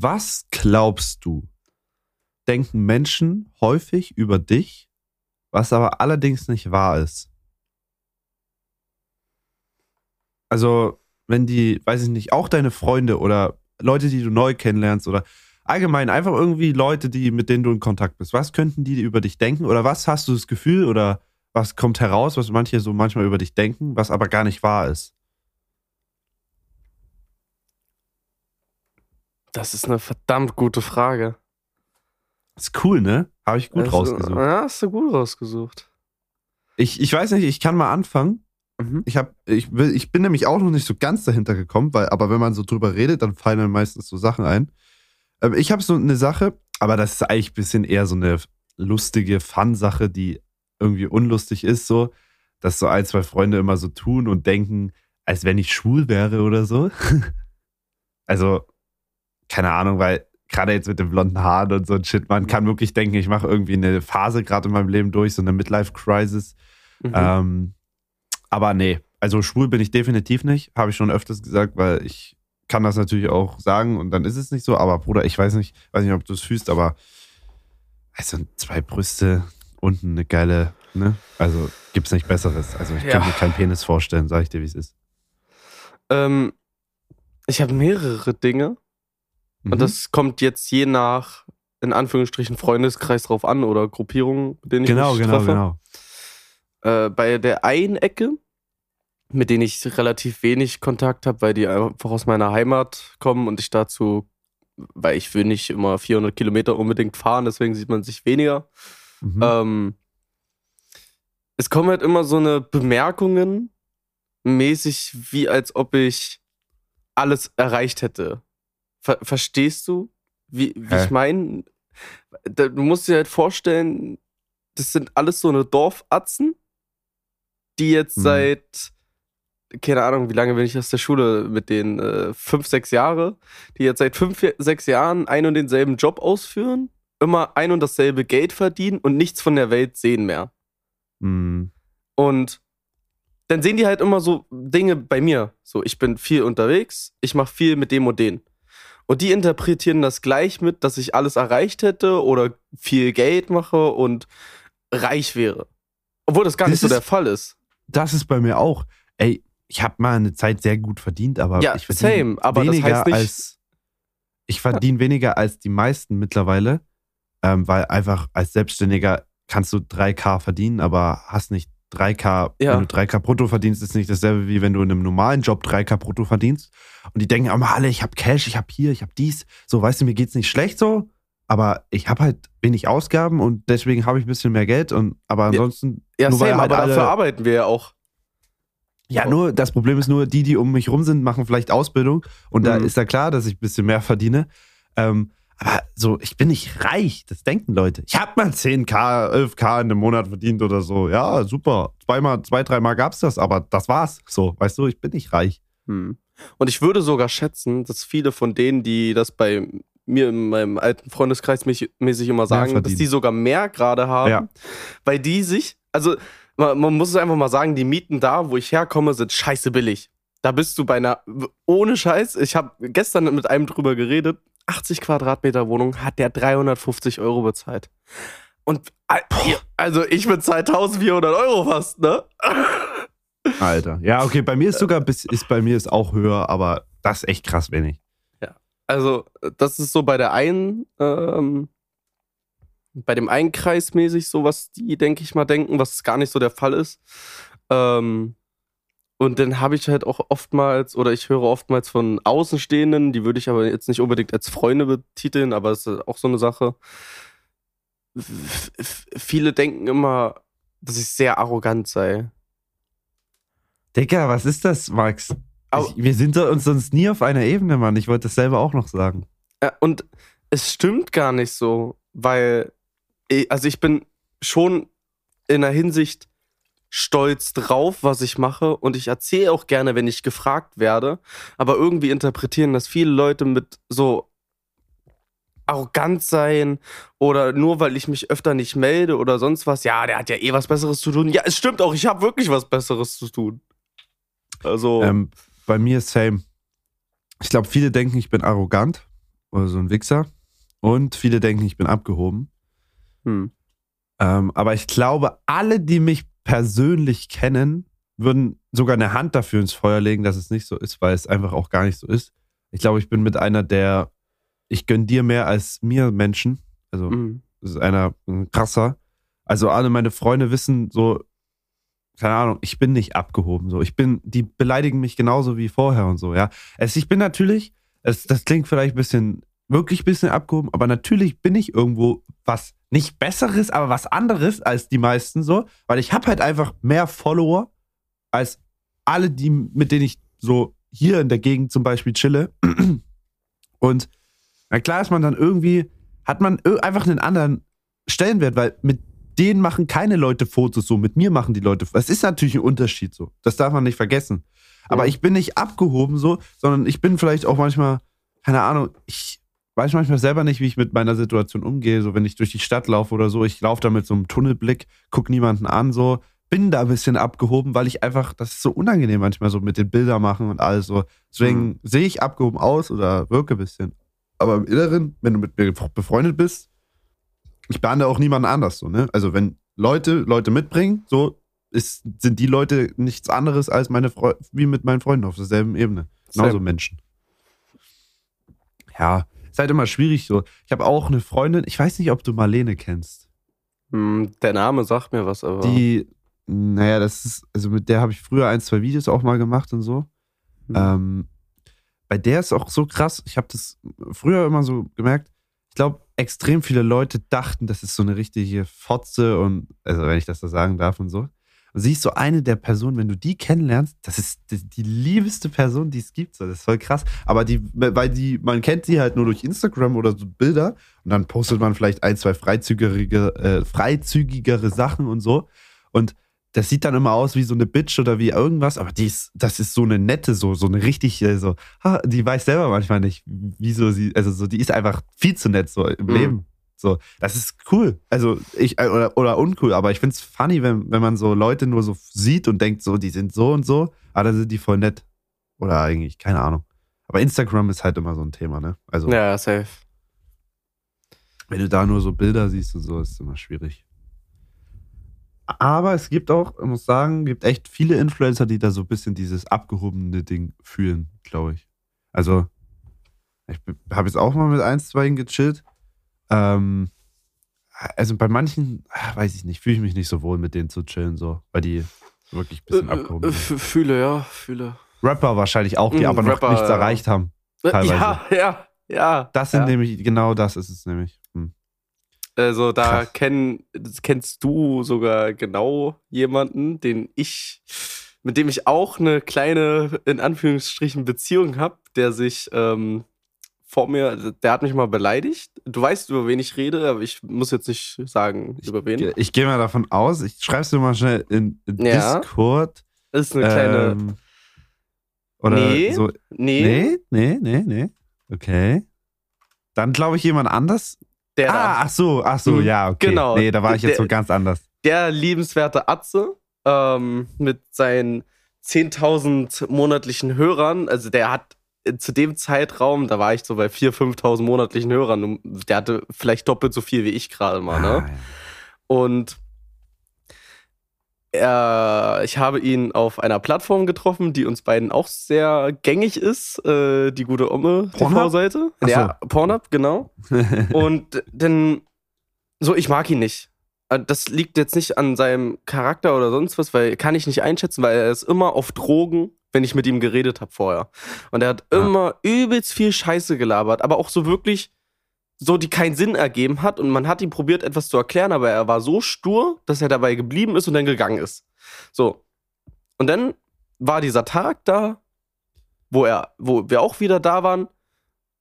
Was glaubst du, denken Menschen häufig über dich, was aber allerdings nicht wahr ist? Also, wenn die, weiß ich nicht, auch deine Freunde oder Leute, die du neu kennenlernst oder allgemein einfach irgendwie Leute, die mit denen du in Kontakt bist, was könnten die über dich denken oder was hast du das Gefühl oder was kommt heraus, was manche so manchmal über dich denken, was aber gar nicht wahr ist? Das ist eine verdammt gute Frage. ist cool, ne? Habe ich gut das, rausgesucht. Ja, hast du gut rausgesucht. Ich, ich weiß nicht, ich kann mal anfangen. Mhm. Ich, hab, ich, will, ich bin nämlich auch noch nicht so ganz dahinter gekommen, weil, aber wenn man so drüber redet, dann fallen dann meistens so Sachen ein. Ähm, ich habe so eine Sache, aber das ist eigentlich ein bisschen eher so eine lustige Fun-Sache, die irgendwie unlustig ist, so, dass so ein, zwei Freunde immer so tun und denken, als wenn ich schwul wäre oder so. also, keine Ahnung, weil gerade jetzt mit den blonden Haaren und so ein Shit, man kann wirklich denken, ich mache irgendwie eine Phase gerade in meinem Leben durch, so eine Midlife-Crisis. Mhm. Ähm, aber nee, also schwul bin ich definitiv nicht, habe ich schon öfters gesagt, weil ich kann das natürlich auch sagen und dann ist es nicht so. Aber Bruder, ich weiß nicht, weiß nicht, ob du es fühlst, aber also zwei Brüste, unten eine geile, ne? Also gibt's nicht Besseres. Also ich Ja. kann mir keinen Penis vorstellen, sag ich dir, wie es ist. Ähm, ich habe mehrere Dinge Mhm. und das kommt jetzt je nach, in Anführungsstrichen, Freundeskreis drauf an oder Gruppierung, mit denen ich genau, mich genau, treffe. genau. Äh, bei der einen Ecke, mit denen ich relativ wenig Kontakt habe, weil die einfach aus meiner Heimat kommen und ich dazu, weil ich will nicht immer 400 Kilometer unbedingt fahren, deswegen sieht man sich weniger. Mhm. Ähm, es kommen halt immer so eine Bemerkungen mäßig, wie als ob ich alles erreicht hätte. Ver verstehst du, wie, wie ich meine? Du musst dir halt vorstellen, das sind alles so eine Dorfatzen, die jetzt Mhm. seit, keine Ahnung, wie lange bin ich aus der Schule mit den äh, fünf, sechs Jahre, die jetzt seit fünf, sechs Jahren ein und denselben Job ausführen, immer ein und dasselbe Geld verdienen und nichts von der Welt sehen mehr. Mhm. Und dann sehen die halt immer so Dinge bei mir. So, ich bin viel unterwegs, ich mache viel mit dem und den. Und die interpretieren das gleich mit, dass ich alles erreicht hätte oder viel Geld mache und reich wäre. Obwohl das gar Das nicht so der Fall ist. Das ist bei mir auch. Ey, ich habe mal eine Zeit sehr gut verdient, aber Ja, ich verdiene same, aber das weniger heißt nicht- als ich verdiene weniger als die meisten mittlerweile, ähm, weil einfach als Selbstständiger kannst du 3K verdienen, aber hast nicht 3K, Ja. wenn du 3K brutto verdienst, ist nicht dasselbe wie wenn du in einem normalen Job 3K brutto verdienst. Und die denken immer alle, ich habe Cash, ich habe hier, ich habe dies. So, weißt du, mir geht's nicht schlecht so, aber ich habe halt wenig Ausgaben und deswegen habe ich ein bisschen mehr Geld. Und aber ansonsten Ja, Nur weil same, halt aber alle- dafür arbeiten wir ja auch. Ja, nur das Problem ist nur, die, die um mich rum sind, machen vielleicht Ausbildung und da Mhm. ist ja klar, dass ich ein bisschen mehr verdiene. Ähm, aber so, ich bin nicht reich, das denken Leute. Ich habe mal 10k, 11k in einem Monat verdient oder so. Ja, super. Zweimal, zwei, dreimal gab's das, aber das war's. So, weißt du, ich bin nicht reich. Hm. Und ich würde sogar schätzen, dass viele von denen, die das bei mir in meinem alten Freundeskreis mich, mäßig immer sagen, dass die sogar mehr gerade haben, Ja. weil die sich, also man, man muss es einfach mal sagen, die Mieten da, wo ich herkomme, sind scheiße billig. Da bist du bei einer, ohne Scheiß, ich habe gestern mit einem drüber geredet, 80 Quadratmeter Wohnung hat der 350 Euro bezahlt. Und also ich bezahle 1400 Euro fast, ne? Alter. Ja, okay, bei mir ist sogar bis, ist bei mir ist auch höher, aber das ist echt krass wenig. Also, das ist so bei der einen, ähm, bei dem einen Kreis mäßig so, was die, denke ich mal, denken, was gar nicht so der Fall ist. Ähm, und dann habe ich halt auch oftmals, oder ich höre oftmals von Außenstehenden, die würde ich aber jetzt nicht unbedingt als Freunde betiteln, aber es ist auch so eine Sache. Viele denken immer, dass ich sehr arrogant sei. Digga, was ist das, Max? Ich, wir sind uns sonst nie auf einer Ebene, Mann. Ich wollte das selber auch noch sagen. Ja, und es stimmt gar nicht so, weil, ich, also ich bin schon in der Hinsicht stolz drauf, was ich mache und ich erzähle auch gerne, wenn ich gefragt werde, aber irgendwie interpretieren das viele Leute mit so arrogant sein oder nur weil ich mich öfter nicht melde oder sonst was, ja, der hat ja eh was Besseres zu tun. Ja, es stimmt auch, ich habe wirklich was Besseres zu tun. Also, Ähm, bei mir ist same. Ich glaube, viele denken, ich bin arrogant. oder so ein Wichser. Und viele denken, ich bin abgehoben. Hm. Ähm, aber ich glaube, alle, die mich persönlich kennen, würden sogar eine Hand dafür ins Feuer legen, dass es nicht so ist, weil es einfach auch gar nicht so ist. Ich glaube, ich bin mit einer der, ich gönn dir mehr als mir Menschen. Also, Mhm. das ist einer ein krasser. Also, alle meine Freunde wissen so, keine Ahnung, ich bin nicht abgehoben. So, ich bin, die beleidigen mich genauso wie vorher und so, ja. Es, ich bin natürlich, es, das klingt vielleicht ein bisschen, wirklich ein bisschen abgehoben, aber natürlich bin ich irgendwo was nicht Besseres, aber was anderes als die meisten so, weil ich habe halt einfach mehr Follower als alle, die, mit denen ich so hier in der Gegend zum Beispiel chille. Und na klar ist man dann irgendwie, hat man einfach einen anderen Stellenwert, weil mit denen machen keine Leute Fotos so, mit mir machen die Leute. Es ist natürlich ein Unterschied so. Das darf man nicht vergessen. Aber Ja. ich bin nicht abgehoben so, sondern ich bin vielleicht auch manchmal, keine Ahnung, ich weiß manchmal selber nicht, wie ich mit meiner Situation umgehe. So, wenn ich durch die Stadt laufe oder so, ich laufe da mit so einem Tunnelblick, guck niemanden an, so, bin da ein bisschen abgehoben, weil ich einfach, das ist so unangenehm manchmal so mit den Bildern machen und alles so. Deswegen sehe ich abgehoben aus oder wirke ein bisschen. Aber im Inneren, wenn du mit mir befreundet bist, ich behandle auch niemanden anders so, ne? Also wenn Leute Leute mitbringen, so ist, sind die Leute nichts anderes als meine Freu wie mit meinen Freunden auf derselben Ebene. Genauso. Menschen. Ja, ist halt immer schwierig so. Ich habe auch eine Freundin, ich weiß nicht, ob du Marlene kennst. Hm, Der Name sagt mir was, aber. Die, naja, das ist, also mit der habe ich früher ein, zwei Videos auch mal gemacht und so. Hm. Ähm, bei der ist auch so krass, ich habe das früher immer so gemerkt, ich glaube, extrem viele Leute dachten, das ist so eine richtige Fotze und, also wenn ich das so sagen darf und so. Und sie ist so eine der Personen, wenn du die kennenlernst, das ist die, die liebeste Person, die es gibt. So. Das ist voll krass. Aber die, weil die, man kennt sie halt nur durch Instagram oder so Bilder und dann postet man vielleicht ein, zwei freizügigere, äh, freizügigere Sachen und so. Und das sieht dann immer aus wie so eine Bitch oder wie irgendwas, aber die ist, das ist so eine nette, so, so eine richtig, äh, so, die weiß selber manchmal nicht, wieso sie, also so, die ist einfach viel zu nett so im Mhm. Leben. So, das ist cool. Also ich, äh, oder, oder uncool, aber ich find's funny, wenn, wenn man so Leute nur so sieht und denkt, so, die sind so und so, aber dann sind die voll nett. Oder eigentlich, keine Ahnung. Aber Instagram ist halt immer so ein Thema, ne? Also, ja, safe. wenn du da nur so Bilder siehst und so, ist es immer schwierig. Aber es gibt auch, ich muss sagen, gibt echt viele Influencer, die da so ein bisschen dieses abgehobene Ding fühlen, glaube ich. Also, ich habe jetzt auch mal mit eins, zwei gechillt. Ähm, also bei manchen, ah, weiß ich nicht, fühle ich mich nicht so wohl, mit denen zu chillen, so, weil die wirklich ein bisschen Äh, abgehoben äh, sind. Fühle, ja, fühle. Rapper wahrscheinlich auch, die Mm, aber noch Rapper, nichts ja. erreicht haben. Äh, Teilweise. Ja, ja, ja. Das sind ja. nämlich, genau das ist es nämlich. Hm. Also da kenn, kennst du sogar genau jemanden, den ich, mit dem ich auch eine kleine, in Anführungsstrichen, Beziehung habe, der sich ähm, vor mir, der hat mich mal beleidigt. Du weißt, über wen ich rede, aber ich muss jetzt nicht sagen, über wen. Ich, ich gehe mal davon aus, ich schreib's dir mal schnell in, in Ja. Discord. Das ist eine kleine. Ähm, oder Nee. so. nee, Nee, nee, nee, nee. Okay. Dann glaube ich jemand anders. der ah, da. ach so, ach so, Mhm, ja, okay. genau. Nee, da war ich jetzt Der- so ganz anders. der liebenswerte Atze ähm, mit seinen 10.000 monatlichen Hörern, also der hat zu dem Zeitraum, da war ich so bei 4.000, 5.000 monatlichen Hörern, der hatte vielleicht doppelt so viel wie ich gerade mal, ne? Ah, ja. Und er, ich habe ihn auf einer Plattform getroffen, die uns beiden auch sehr gängig ist, äh, die gute Omme? TV-Seite. So. Ja, Pornhub, genau. Und denn so, ich mag ihn nicht. Äh, Das liegt jetzt nicht an seinem Charakter oder sonst was, weil kann ich nicht einschätzen, weil er ist immer auf Drogen, wenn ich mit ihm geredet habe vorher. Und er hat Ja. immer übelst viel Scheiße gelabert, aber auch so wirklich so, die keinen Sinn ergeben hat. Und man hat ihm probiert, etwas zu erklären, aber er war so stur, dass er dabei geblieben ist und dann gegangen ist. So. Und dann war dieser Tag da, wo er, wo wir auch wieder da waren.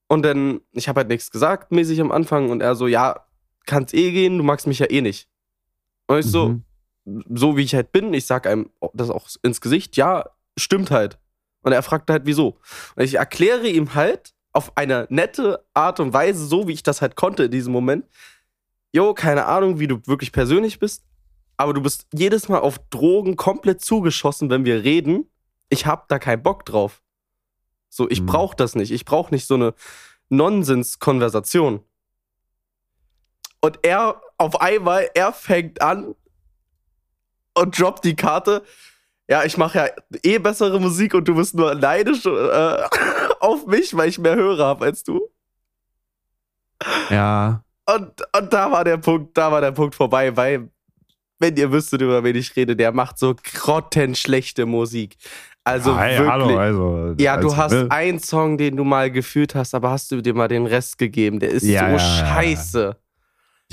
Und dann, ich habe halt nichts gesagt, mäßig am Anfang. Und er so, ja, kann's eh gehen, du magst mich ja eh nicht. Und ich so, Mhm. so wie ich halt bin, ich sag einem das auch ins Gesicht, ja, stimmt halt. Und er fragte halt, wieso. Und ich erkläre ihm halt auf eine nette Art und Weise, so wie ich das halt konnte in diesem Moment. Jo, keine Ahnung, wie du wirklich persönlich bist, aber du bist jedes Mal auf Drogen komplett zugeschossen, wenn wir reden. Ich hab da keinen Bock drauf. So, ich Mhm. brauch das nicht. Ich brauch nicht so eine Nonsens-Konversation. Und er auf einmal, er fängt an und droppt die Karte. Ja, ich mache ja eh bessere Musik und du bist nur neidisch äh, auf mich, weil ich mehr Hörer habe als du. Ja. Und, und da war der Punkt, da war der Punkt vorbei, weil, wenn ihr wüsstet, über wen ich rede, der macht so grottenschlechte Musik. Also ja, hey, wirklich. hallo, also, Ja, du also, hast ne? einen Song, den du mal gefühlt hast, aber hast du dir mal den Rest gegeben? Der ist Ja, so ja, scheiße.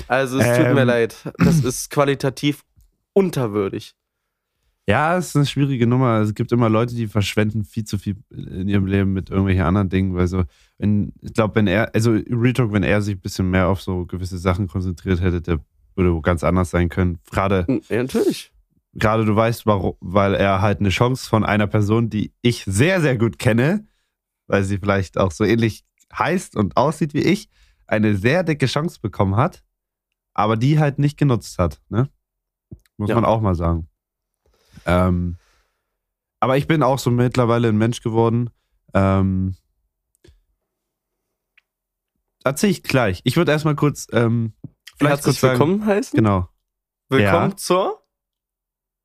Also es tut mir Ähm. leid. Das ist qualitativ unterwürdig. Ja, es ist eine schwierige Nummer. Es gibt immer Leute, die verschwenden viel zu viel in ihrem Leben mit irgendwelchen anderen Dingen. Weil so, wenn, ich glaube, wenn er, also Retalk, wenn er sich ein bisschen mehr auf so gewisse Sachen konzentriert hätte, der würde ganz anders sein können. Gerade, Ja, natürlich. gerade du weißt, warum, weil er halt eine Chance von einer Person, die ich sehr, sehr gut kenne, weil sie vielleicht auch so ähnlich heißt und aussieht wie ich, eine sehr dicke Chance bekommen hat, aber die halt nicht genutzt hat. Ne? Muss Ja. man auch mal sagen. Ähm, aber ich bin auch so mittlerweile ein Mensch geworden. Ähm, erzähl ich gleich. Ich würde erstmal kurz, ähm, vielleicht Herzlich kurz sagen. willkommen heißen. Genau. Willkommen Ja. zur.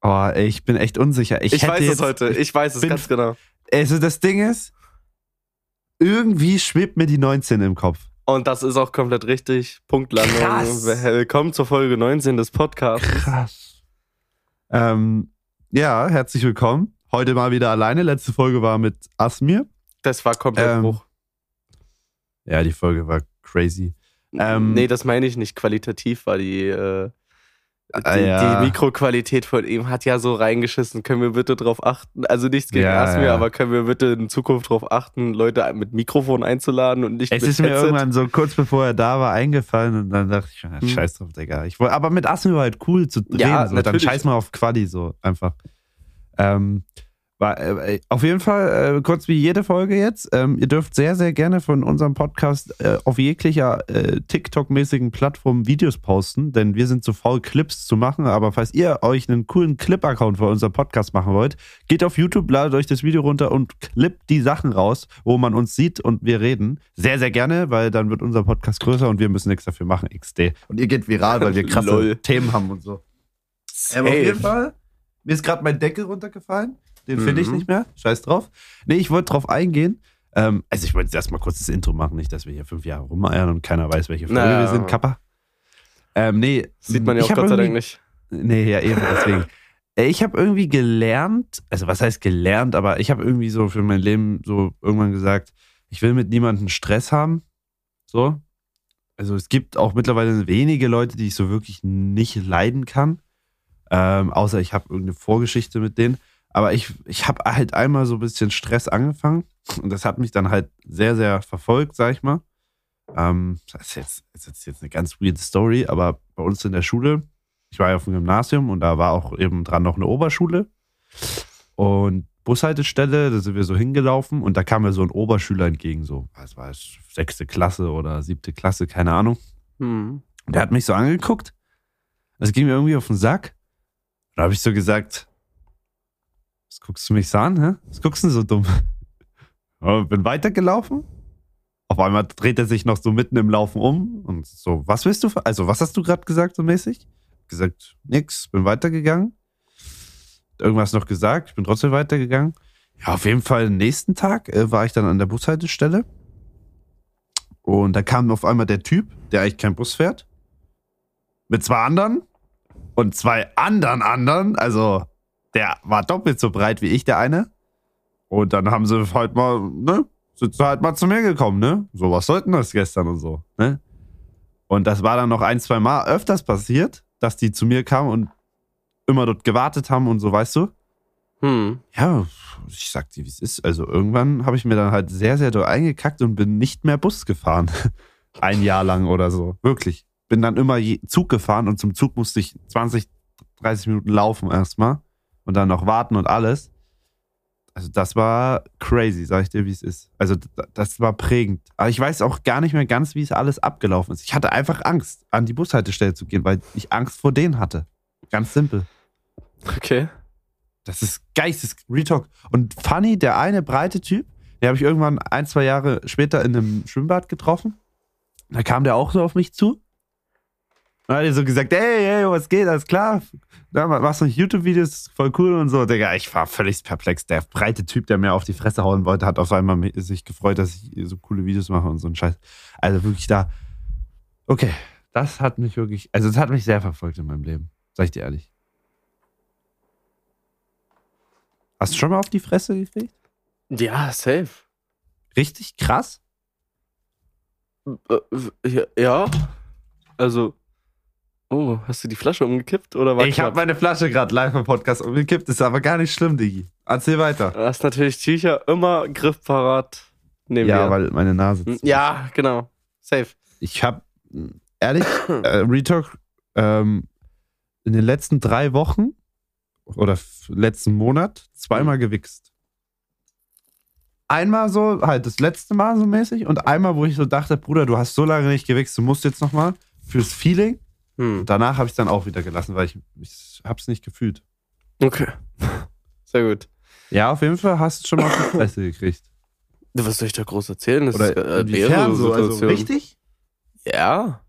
Oh, ey, ich bin echt unsicher. Ich, Ich, weiß es heute. Ich weiß es bin- ganz genau. Also das Ding ist, irgendwie schwebt mir die 19 im Kopf. Und das ist auch komplett richtig. Punktlandung. Krass. Willkommen zur Folge 19 des Podcasts. Krass. Ähm, ja, herzlich willkommen. Heute mal wieder alleine. Letzte Folge war mit Asmir. Das war komplett Ähm, Bruch. Ja, die Folge war crazy. ähm, nee, das meine ich nicht. Qualitativ war die, äh, die, Ah, ja. die Mikroqualität von ihm hat ja so reingeschissen. Können wir bitte drauf achten? Also nichts gegen Ja, Asmir, ja. aber können wir bitte in Zukunft darauf achten, Leute mit Mikrofon einzuladen und nicht Es mit ist mir Headset? irgendwann so kurz bevor er da war eingefallen und dann dachte ich, ja, Hm. scheiß drauf, Digga. Ich wollte, aber mit Asmir war halt cool zu drehen. Ja, so. Dann scheiß mal auf Quali so einfach. Ähm, war, äh, auf jeden Fall, äh, kurz wie jede Folge jetzt. Ähm, ihr dürft sehr, sehr gerne von unserem Podcast äh, auf jeglicher äh, TikTok-mäßigen Plattform Videos posten, denn wir sind zu faul, Clips zu machen. Aber falls ihr euch einen coolen Clip-Account für unseren Podcast machen wollt, geht auf YouTube, ladet euch das Video runter und klippt die Sachen raus, wo man uns sieht und wir reden. Sehr, sehr gerne, weil dann wird unser Podcast größer und wir müssen nichts dafür machen, XD. Und ihr geht viral, weil wir krasse. Themen haben und so. Ähm, auf jeden Fall. Mir ist gerade mein Deckel runtergefallen. Den finde ich Mhm. nicht mehr. Scheiß drauf. Nee, ich wollte drauf eingehen. Ähm, also ich wollte jetzt erstmal kurz das Intro machen, nicht, dass wir hier fünf Jahre rumeiern und keiner weiß, welche Folge Na. wir sind. Kappa. Ähm, nee. Sieht man ja auch Gott sei Dank nicht. Nee, ja, eben, deswegen. Äh, Ich habe irgendwie gelernt, also was heißt gelernt, aber ich habe irgendwie so für mein Leben so irgendwann gesagt, ich will mit niemandem Stress haben. So. Also es gibt auch mittlerweile wenige Leute, die ich so wirklich nicht leiden kann. Ähm, außer ich habe irgendeine Vorgeschichte mit denen. Aber ich, ich habe halt einmal so ein bisschen Stress angefangen und das hat mich dann halt sehr, sehr verfolgt, sag ich mal. Ähm, das ist jetzt, das ist jetzt eine ganz weird Story, aber bei uns in der Schule, ich war ja auf dem Gymnasium und da war auch eben dran noch eine Oberschule. Und Bushaltestelle, da sind wir so hingelaufen und da kam mir so ein Oberschüler entgegen, so, was war es, sechste Klasse oder siebte Klasse, keine Ahnung. Hm. Und der hat mich so angeguckt. Das ging mir irgendwie auf den Sack. Da habe ich so gesagt, guckst du mich so an, hä? Was guckst du denn so dumm? Ja, bin weitergelaufen. Auf einmal dreht er sich noch so mitten im Laufen um und so, was willst du? Also, was hast du gerade gesagt, so mäßig? Gesagt, nix, bin weitergegangen. Irgendwas noch gesagt, ich bin trotzdem weitergegangen. Ja, auf jeden Fall, nächsten Tag äh, war ich dann an der Bushaltestelle. Und da kam auf einmal der Typ, der eigentlich kein Bus fährt, mit zwei anderen und zwei anderen anderen. Also der war doppelt so breit wie ich, der eine. Und dann haben sie halt mal, ne, sind sie halt mal zu mir gekommen, ne? So, was sollten das gestern und so, ne? Und das war dann noch ein, zwei Mal öfters passiert, dass die zu mir kamen und immer dort gewartet haben und so, weißt du? Hm. Ja, ich sag dir, wie es ist. Also irgendwann habe ich mir dann halt sehr, sehr doll eingekackt und bin nicht mehr Bus gefahren. Ein Jahr lang oder so. Wirklich. Bin dann immer Zug gefahren und zum Zug musste ich 20, 30 Minuten laufen erstmal und dann noch warten und alles. Also das war crazy, sag ich dir, wie es ist. Also das war prägend. Aber ich weiß auch gar nicht mehr ganz, wie es alles abgelaufen ist. Ich hatte einfach Angst, an die Bushaltestelle zu gehen, weil ich Angst vor denen hatte. Ganz simpel. Okay. Das ist geistes Retalk. Und Funny, der eine breite Typ, Den habe ich irgendwann ein, zwei Jahre später in einem Schwimmbad getroffen. Da kam der auch so auf mich zu. Dann hat er so gesagt, ey, ey, was geht, alles klar? Ja, machst du noch YouTube-Videos, voll cool und so. Digga, ich war völlig perplex. Der breite Typ, der mir auf die Fresse hauen wollte, hat auf einmal sich gefreut, dass ich so coole Videos mache und so ein Scheiß. Also wirklich da. Okay, das hat mich wirklich, also das hat mich sehr verfolgt in meinem Leben. Sag ich dir ehrlich. Hast du schon mal auf die Fresse gekriegt? Ja, safe. Richtig krass? Äh, ja. Also. Oh, hast du die Flasche umgekippt oder was? Ich habe meine Flasche gerade live im Podcast umgekippt, ist aber gar nicht schlimm, Digi. Erzähl weiter. Du hast natürlich Tücher immer griffparat neben ja, dir. weil meine Nase. Hm, ja, genau. Safe. Ich habe ehrlich, äh, Retalk, ähm, in den letzten drei Wochen oder letzten Monat zweimal mhm. gewichst. Einmal so, halt das letzte Mal so mäßig und einmal, wo ich so dachte, Bruder, du hast so lange nicht gewichst, du musst jetzt nochmal fürs Feeling. Hm. Danach habe ich es dann auch wieder gelassen, weil ich, ich habe es nicht gefühlt. Okay. Sehr gut. Ja, auf jeden Fall hast du schon mal auf die Fresse gekriegt. Was soll ich da groß erzählen? Das Oder ist äh, so, also richtig? Ja.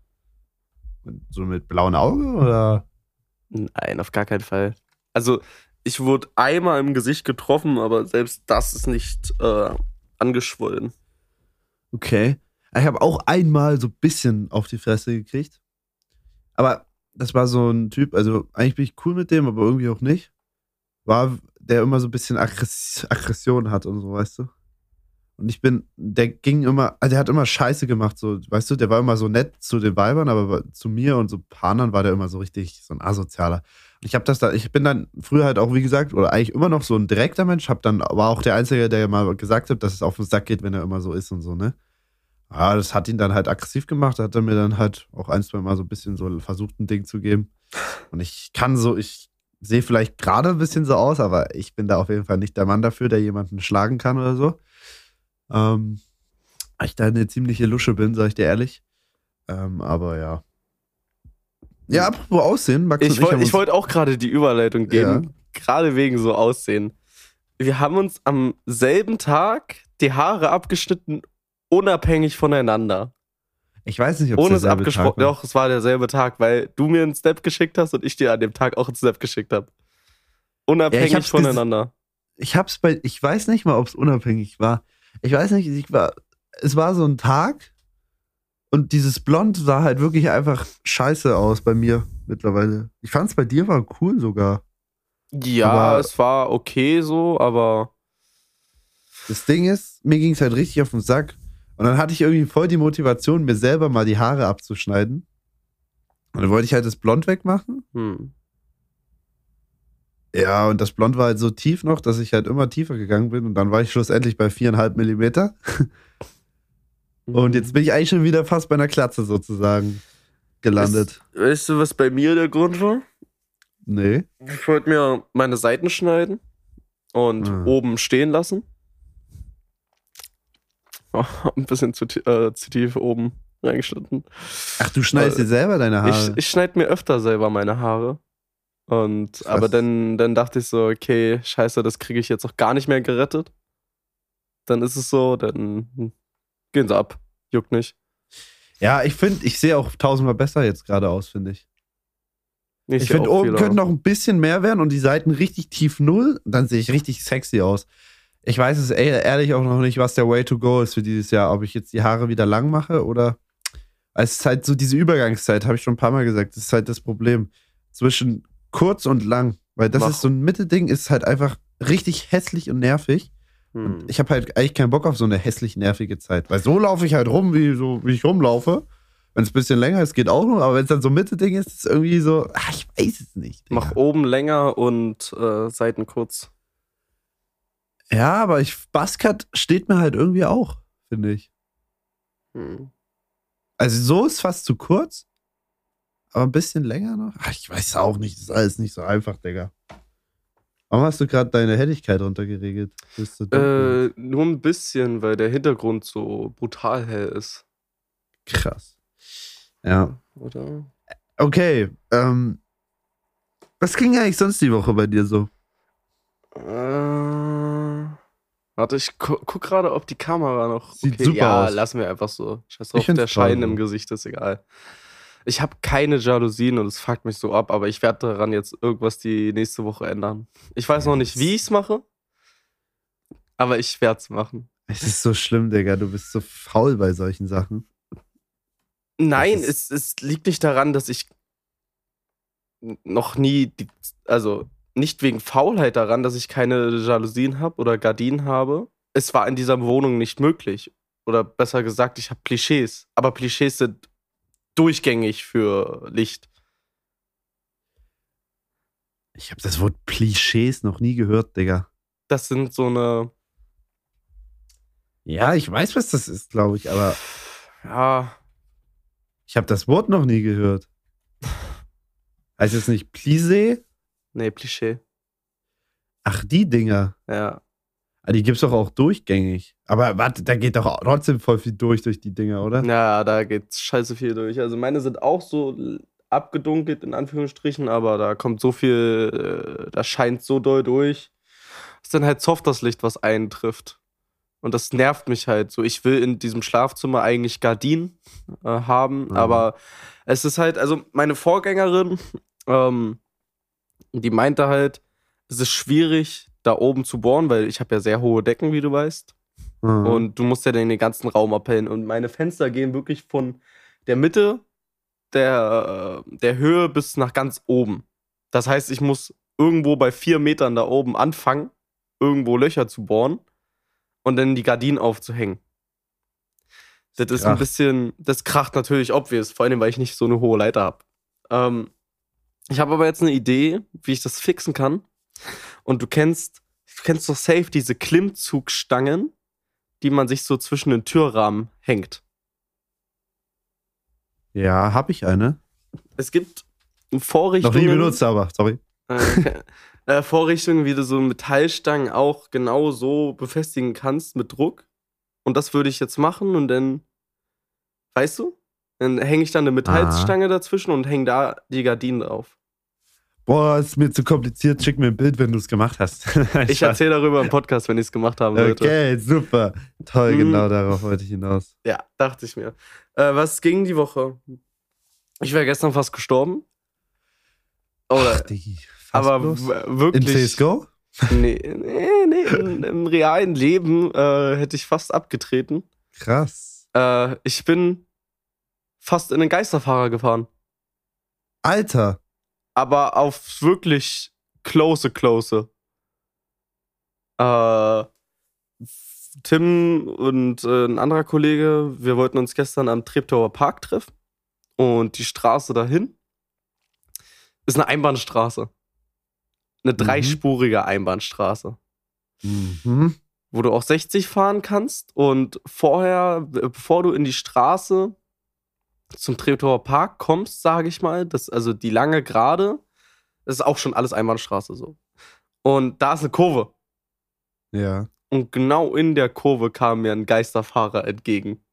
so mit blauem Auge oder? Nein, auf gar keinen Fall. Also, ich wurde einmal im Gesicht getroffen, aber selbst das ist nicht äh, angeschwollen. Okay. Ich habe auch einmal so ein bisschen auf die Fresse gekriegt. Aber das war so ein Typ, also eigentlich bin ich cool mit dem, aber irgendwie auch nicht. War, der immer so ein bisschen Aggress Aggression hat und so, weißt du? Und ich bin, der ging immer, also der hat immer Scheiße gemacht, so, weißt du, der war immer so nett zu den Weibern, aber zu mir und so Panern war der immer so richtig so ein asozialer. Und ich habe das da, ich bin dann früher halt auch, wie gesagt, oder eigentlich immer noch so ein direkter Mensch, hab dann, war auch der Einzige, der mal gesagt hat, dass es auf den Sack geht, wenn er immer so ist und so, ne? Ja, das hat ihn dann halt aggressiv gemacht. Da hat er mir dann halt auch ein, zwei Mal so ein bisschen so versucht, ein Ding zu geben. Und ich kann so, ich sehe vielleicht gerade ein bisschen so aus, aber ich bin da auf jeden Fall nicht der Mann dafür, der jemanden schlagen kann oder so. Ähm, ich da eine ziemliche Lusche bin, sag ich dir ehrlich. Ähm, aber ja. Ja, apropos Aussehen, Max Ich, wollte wollt auch gerade die Überleitung geben. Ja. Gerade wegen so Aussehen. Wir haben uns am selben Tag die Haare abgeschnitten unabhängig voneinander. Ich weiß nicht, ob es Ohne es abgesprochen. Doch, es war derselbe Tag, weil du mir einen Snap geschickt hast und ich dir an dem Tag auch einen Snap geschickt habe. Unabhängig ja, voneinander. Ich hab's bei, ich weiß nicht mal, ob es unabhängig war. Ich weiß nicht, ich war, es war so ein Tag und dieses Blond sah halt wirklich einfach scheiße aus bei mir mittlerweile. Ich fand es bei dir war cool sogar. Ja, aber es war okay so, aber. Das Ding ist, mir ging es halt richtig auf den Sack, und dann hatte ich irgendwie voll die Motivation, mir selber mal die Haare abzuschneiden. Und dann wollte ich halt das Blond wegmachen. Hm. Ja, und das Blond war halt so tief noch, dass ich halt immer tiefer gegangen bin. Und dann war ich schlussendlich bei viereinhalb Millimeter. und hm. jetzt bin ich eigentlich schon wieder fast bei einer Klatze sozusagen gelandet. Weißt, weißt du, was bei mir der Grund war? Nee. Ich wollte mir meine Seiten schneiden und ah. oben stehen lassen. ein bisschen zu, äh, zu tief oben reingeschnitten. Ach, du schneidest dir selber deine Haare? Ich, ich schneide mir öfter selber meine Haare. Und aber dann, dann dachte ich so, okay, scheiße, das kriege ich jetzt auch gar nicht mehr gerettet. Dann ist es so, dann gehen sie ab. Juckt nicht. Ja, ich finde, ich sehe auch tausendmal besser jetzt gerade aus, finde ich. Ich, ich finde, oben könnte noch ein bisschen mehr werden und die Seiten richtig tief null. Dann sehe ich richtig sexy aus. Ich weiß es ehrlich auch noch nicht, was der Way to go ist für dieses Jahr. Ob ich jetzt die Haare wieder lang mache oder. Es ist halt so diese Übergangszeit, habe ich schon ein paar Mal gesagt. Das ist halt das Problem. Zwischen kurz und lang. Weil das Mach. ist so ein Mittelding, ist halt einfach richtig hässlich und nervig. Hm. Und ich habe halt eigentlich keinen Bock auf so eine hässlich nervige Zeit. Weil so laufe ich halt rum, wie, so, wie ich rumlaufe. Wenn es ein bisschen länger ist, geht auch noch. Aber wenn es dann so Mitte-Ding ist, ist es irgendwie so, ach, ich weiß es nicht. Digga. Mach oben länger und äh, Seiten kurz. Ja, aber ich, Buzzcut steht mir halt irgendwie auch, finde ich. Hm. Also so ist fast zu kurz, aber ein bisschen länger noch. Ach, ich weiß auch nicht, das ist alles nicht so einfach, Digga. Warum hast du gerade deine Helligkeit runtergeregelt? Äh, nur ein bisschen, weil der Hintergrund so brutal hell ist. Krass. Ja. Oder? Okay. Ähm, was ging eigentlich sonst die Woche bei dir so? Äh, Warte, ich gu guck gerade, ob die Kamera noch. Sieht okay, super ja, aus. lassen wir einfach so. Scheiß Ich drauf, find's der Schein toll, im. Gesicht ist egal. Ich habe keine Jalousien und es fuckt mich so ab, aber ich werde daran jetzt irgendwas die nächste Woche ändern. Ich weiß noch nicht, wie ich es mache, aber ich werde es machen. Es ist so schlimm, Digga. Du bist so faul bei solchen Sachen. Nein, es, es liegt nicht daran, dass ich noch nie, die, also nicht wegen Faulheit daran, dass ich keine Jalousien habe oder Gardinen habe. Es war in dieser Wohnung nicht möglich. Oder besser gesagt, ich habe Klischees. Aber Klischees sind durchgängig für Licht. Ich habe das Wort Klischees noch nie gehört, Digga. Das sind so eine, Ja, ich weiß, was das ist, glaube ich, aber ja, ich habe das Wort noch nie gehört. Heißt es nicht Plissé? Nee, Klischee. Ach, die Dinger. Ja. Ah, die gibt's doch auch durchgängig. Aber warte, da geht doch trotzdem voll viel durch durch die Dinger, oder? Ja, da geht scheiße viel durch. Also meine sind auch so abgedunkelt, in Anführungsstrichen, aber da kommt so viel, äh, da scheint so doll durch. ist dann halt soft das Licht, was eintrifft. Und das nervt mich halt so. Ich will in diesem Schlafzimmer eigentlich Gardinen äh, haben, Mhm. aber es ist halt, also meine Vorgängerin, ähm, die meinte halt, es ist schwierig, da oben zu bohren, weil ich habe ja sehr hohe Decken, wie du weißt. Mhm. Und du musst ja dann den ganzen Raum abhellen. Und meine Fenster gehen wirklich von der Mitte der, äh, der Höhe bis nach ganz oben. Das heißt, ich muss irgendwo bei vier Metern da oben anfangen, irgendwo Löcher zu bohren und dann die Gardinen aufzuhängen. Das ist ein kracht. bisschen, das kracht natürlich obvious, vor allem, weil ich nicht so eine hohe Leiter habe. Ähm, ich habe aber jetzt eine Idee, wie ich das fixen kann. Und du kennst, du kennst doch safe diese Klimmzugstangen, die man sich so zwischen den Türrahmen hängt. ja, habe ich eine. Es gibt Noch Vorrichtungen. nie benutzt, aber sorry. äh, äh, Vorrichtungen, wie du so Metallstangen auch genau so befestigen kannst mit Druck. Und das würde ich jetzt machen und dann, weißt du, dann hänge ich dann eine Metallstange dazwischen und hänge da die Gardinen drauf. Boah, ist mir zu kompliziert. Schick mir ein Bild, wenn du es gemacht hast. Ich erzähle darüber im Podcast, wenn ich es gemacht sollte. Okay, super. Toll, Mhm. genau darauf wollte ich hinaus. Ja, dachte ich mir. Äh, was ging die Woche? Ich wäre gestern fast gestorben. Oder, Ach, Digi. fast aber bloß. w- In wirklich. CSGO? Nee, nee, nee. In, Im realen Leben äh, hätte ich fast abgetreten. Krass. Äh, ich bin fast in einen Geisterfahrer gefahren. Alter. Aber auf wirklich close, close. Äh, Tim und äh, ein anderer Kollege, wir wollten uns gestern am Treptower Park treffen. Und die Straße dahin ist eine Einbahnstraße. Eine Mhm. dreispurige Einbahnstraße. Mhm. wo du auch 60 fahren kannst und vorher, be- bevor du in die Straße zum Treptower Park kommst, sage ich mal, das, also die lange Gerade, das ist auch schon alles Einbahnstraße so. Und da ist eine Kurve. Ja. Und genau in der Kurve kam mir ein Geisterfahrer entgegen.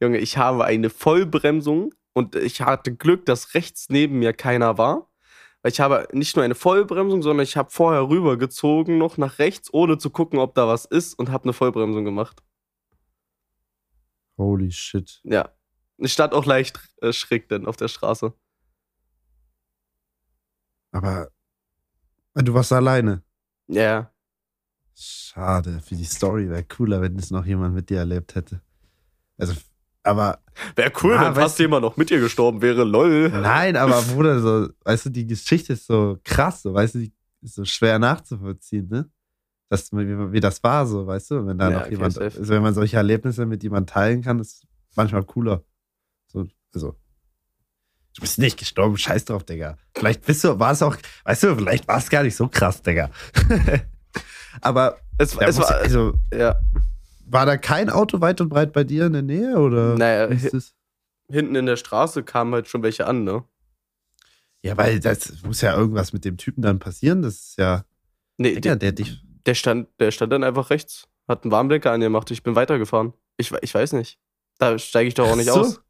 Junge, ich habe eine Vollbremsung und ich hatte Glück, dass rechts neben mir keiner war. Weil ich habe nicht nur eine Vollbremsung, sondern ich habe vorher rübergezogen, noch nach rechts, ohne zu gucken, ob da was ist und habe eine Vollbremsung gemacht. Holy shit. Ja. Ich stand auch leicht äh, schräg denn auf der Straße. Aber äh, du warst alleine. Ja. Schade. Für die Story wäre cooler, wenn es noch jemand mit dir erlebt hätte. Also, aber Wäre cool, Ah, wenn fast du- jemand noch mit dir gestorben wäre, lol. Nein, aber Bruder, so, weißt du, die Geschichte ist so krass, so, weißt du, die ist so schwer nachzuvollziehen, ne? Das, wie, wie das war, so, weißt du, wenn da Ja, noch okay, jemand, also wenn man solche Erlebnisse mit jemandem teilen kann, ist manchmal cooler. So, also. Du bist nicht gestorben, scheiß drauf, Digga. Vielleicht bist du, war es auch, weißt du, vielleicht war es gar nicht so krass, Digga. aber Es, es muss, war, also, ja, war da kein Auto weit und breit bei dir in der Nähe, oder? Naja, hinten in der Straße kamen halt schon welche an, ne? Ja, weil das muss ja irgendwas mit dem Typen dann passieren. Das ist ja, Nee, Digga, der, der dich. der, stand, der stand dann einfach rechts, hat einen Warnblinker angemacht, ich bin weitergefahren. Ich, ich weiß nicht. Da steige ich doch auch nicht so. aus.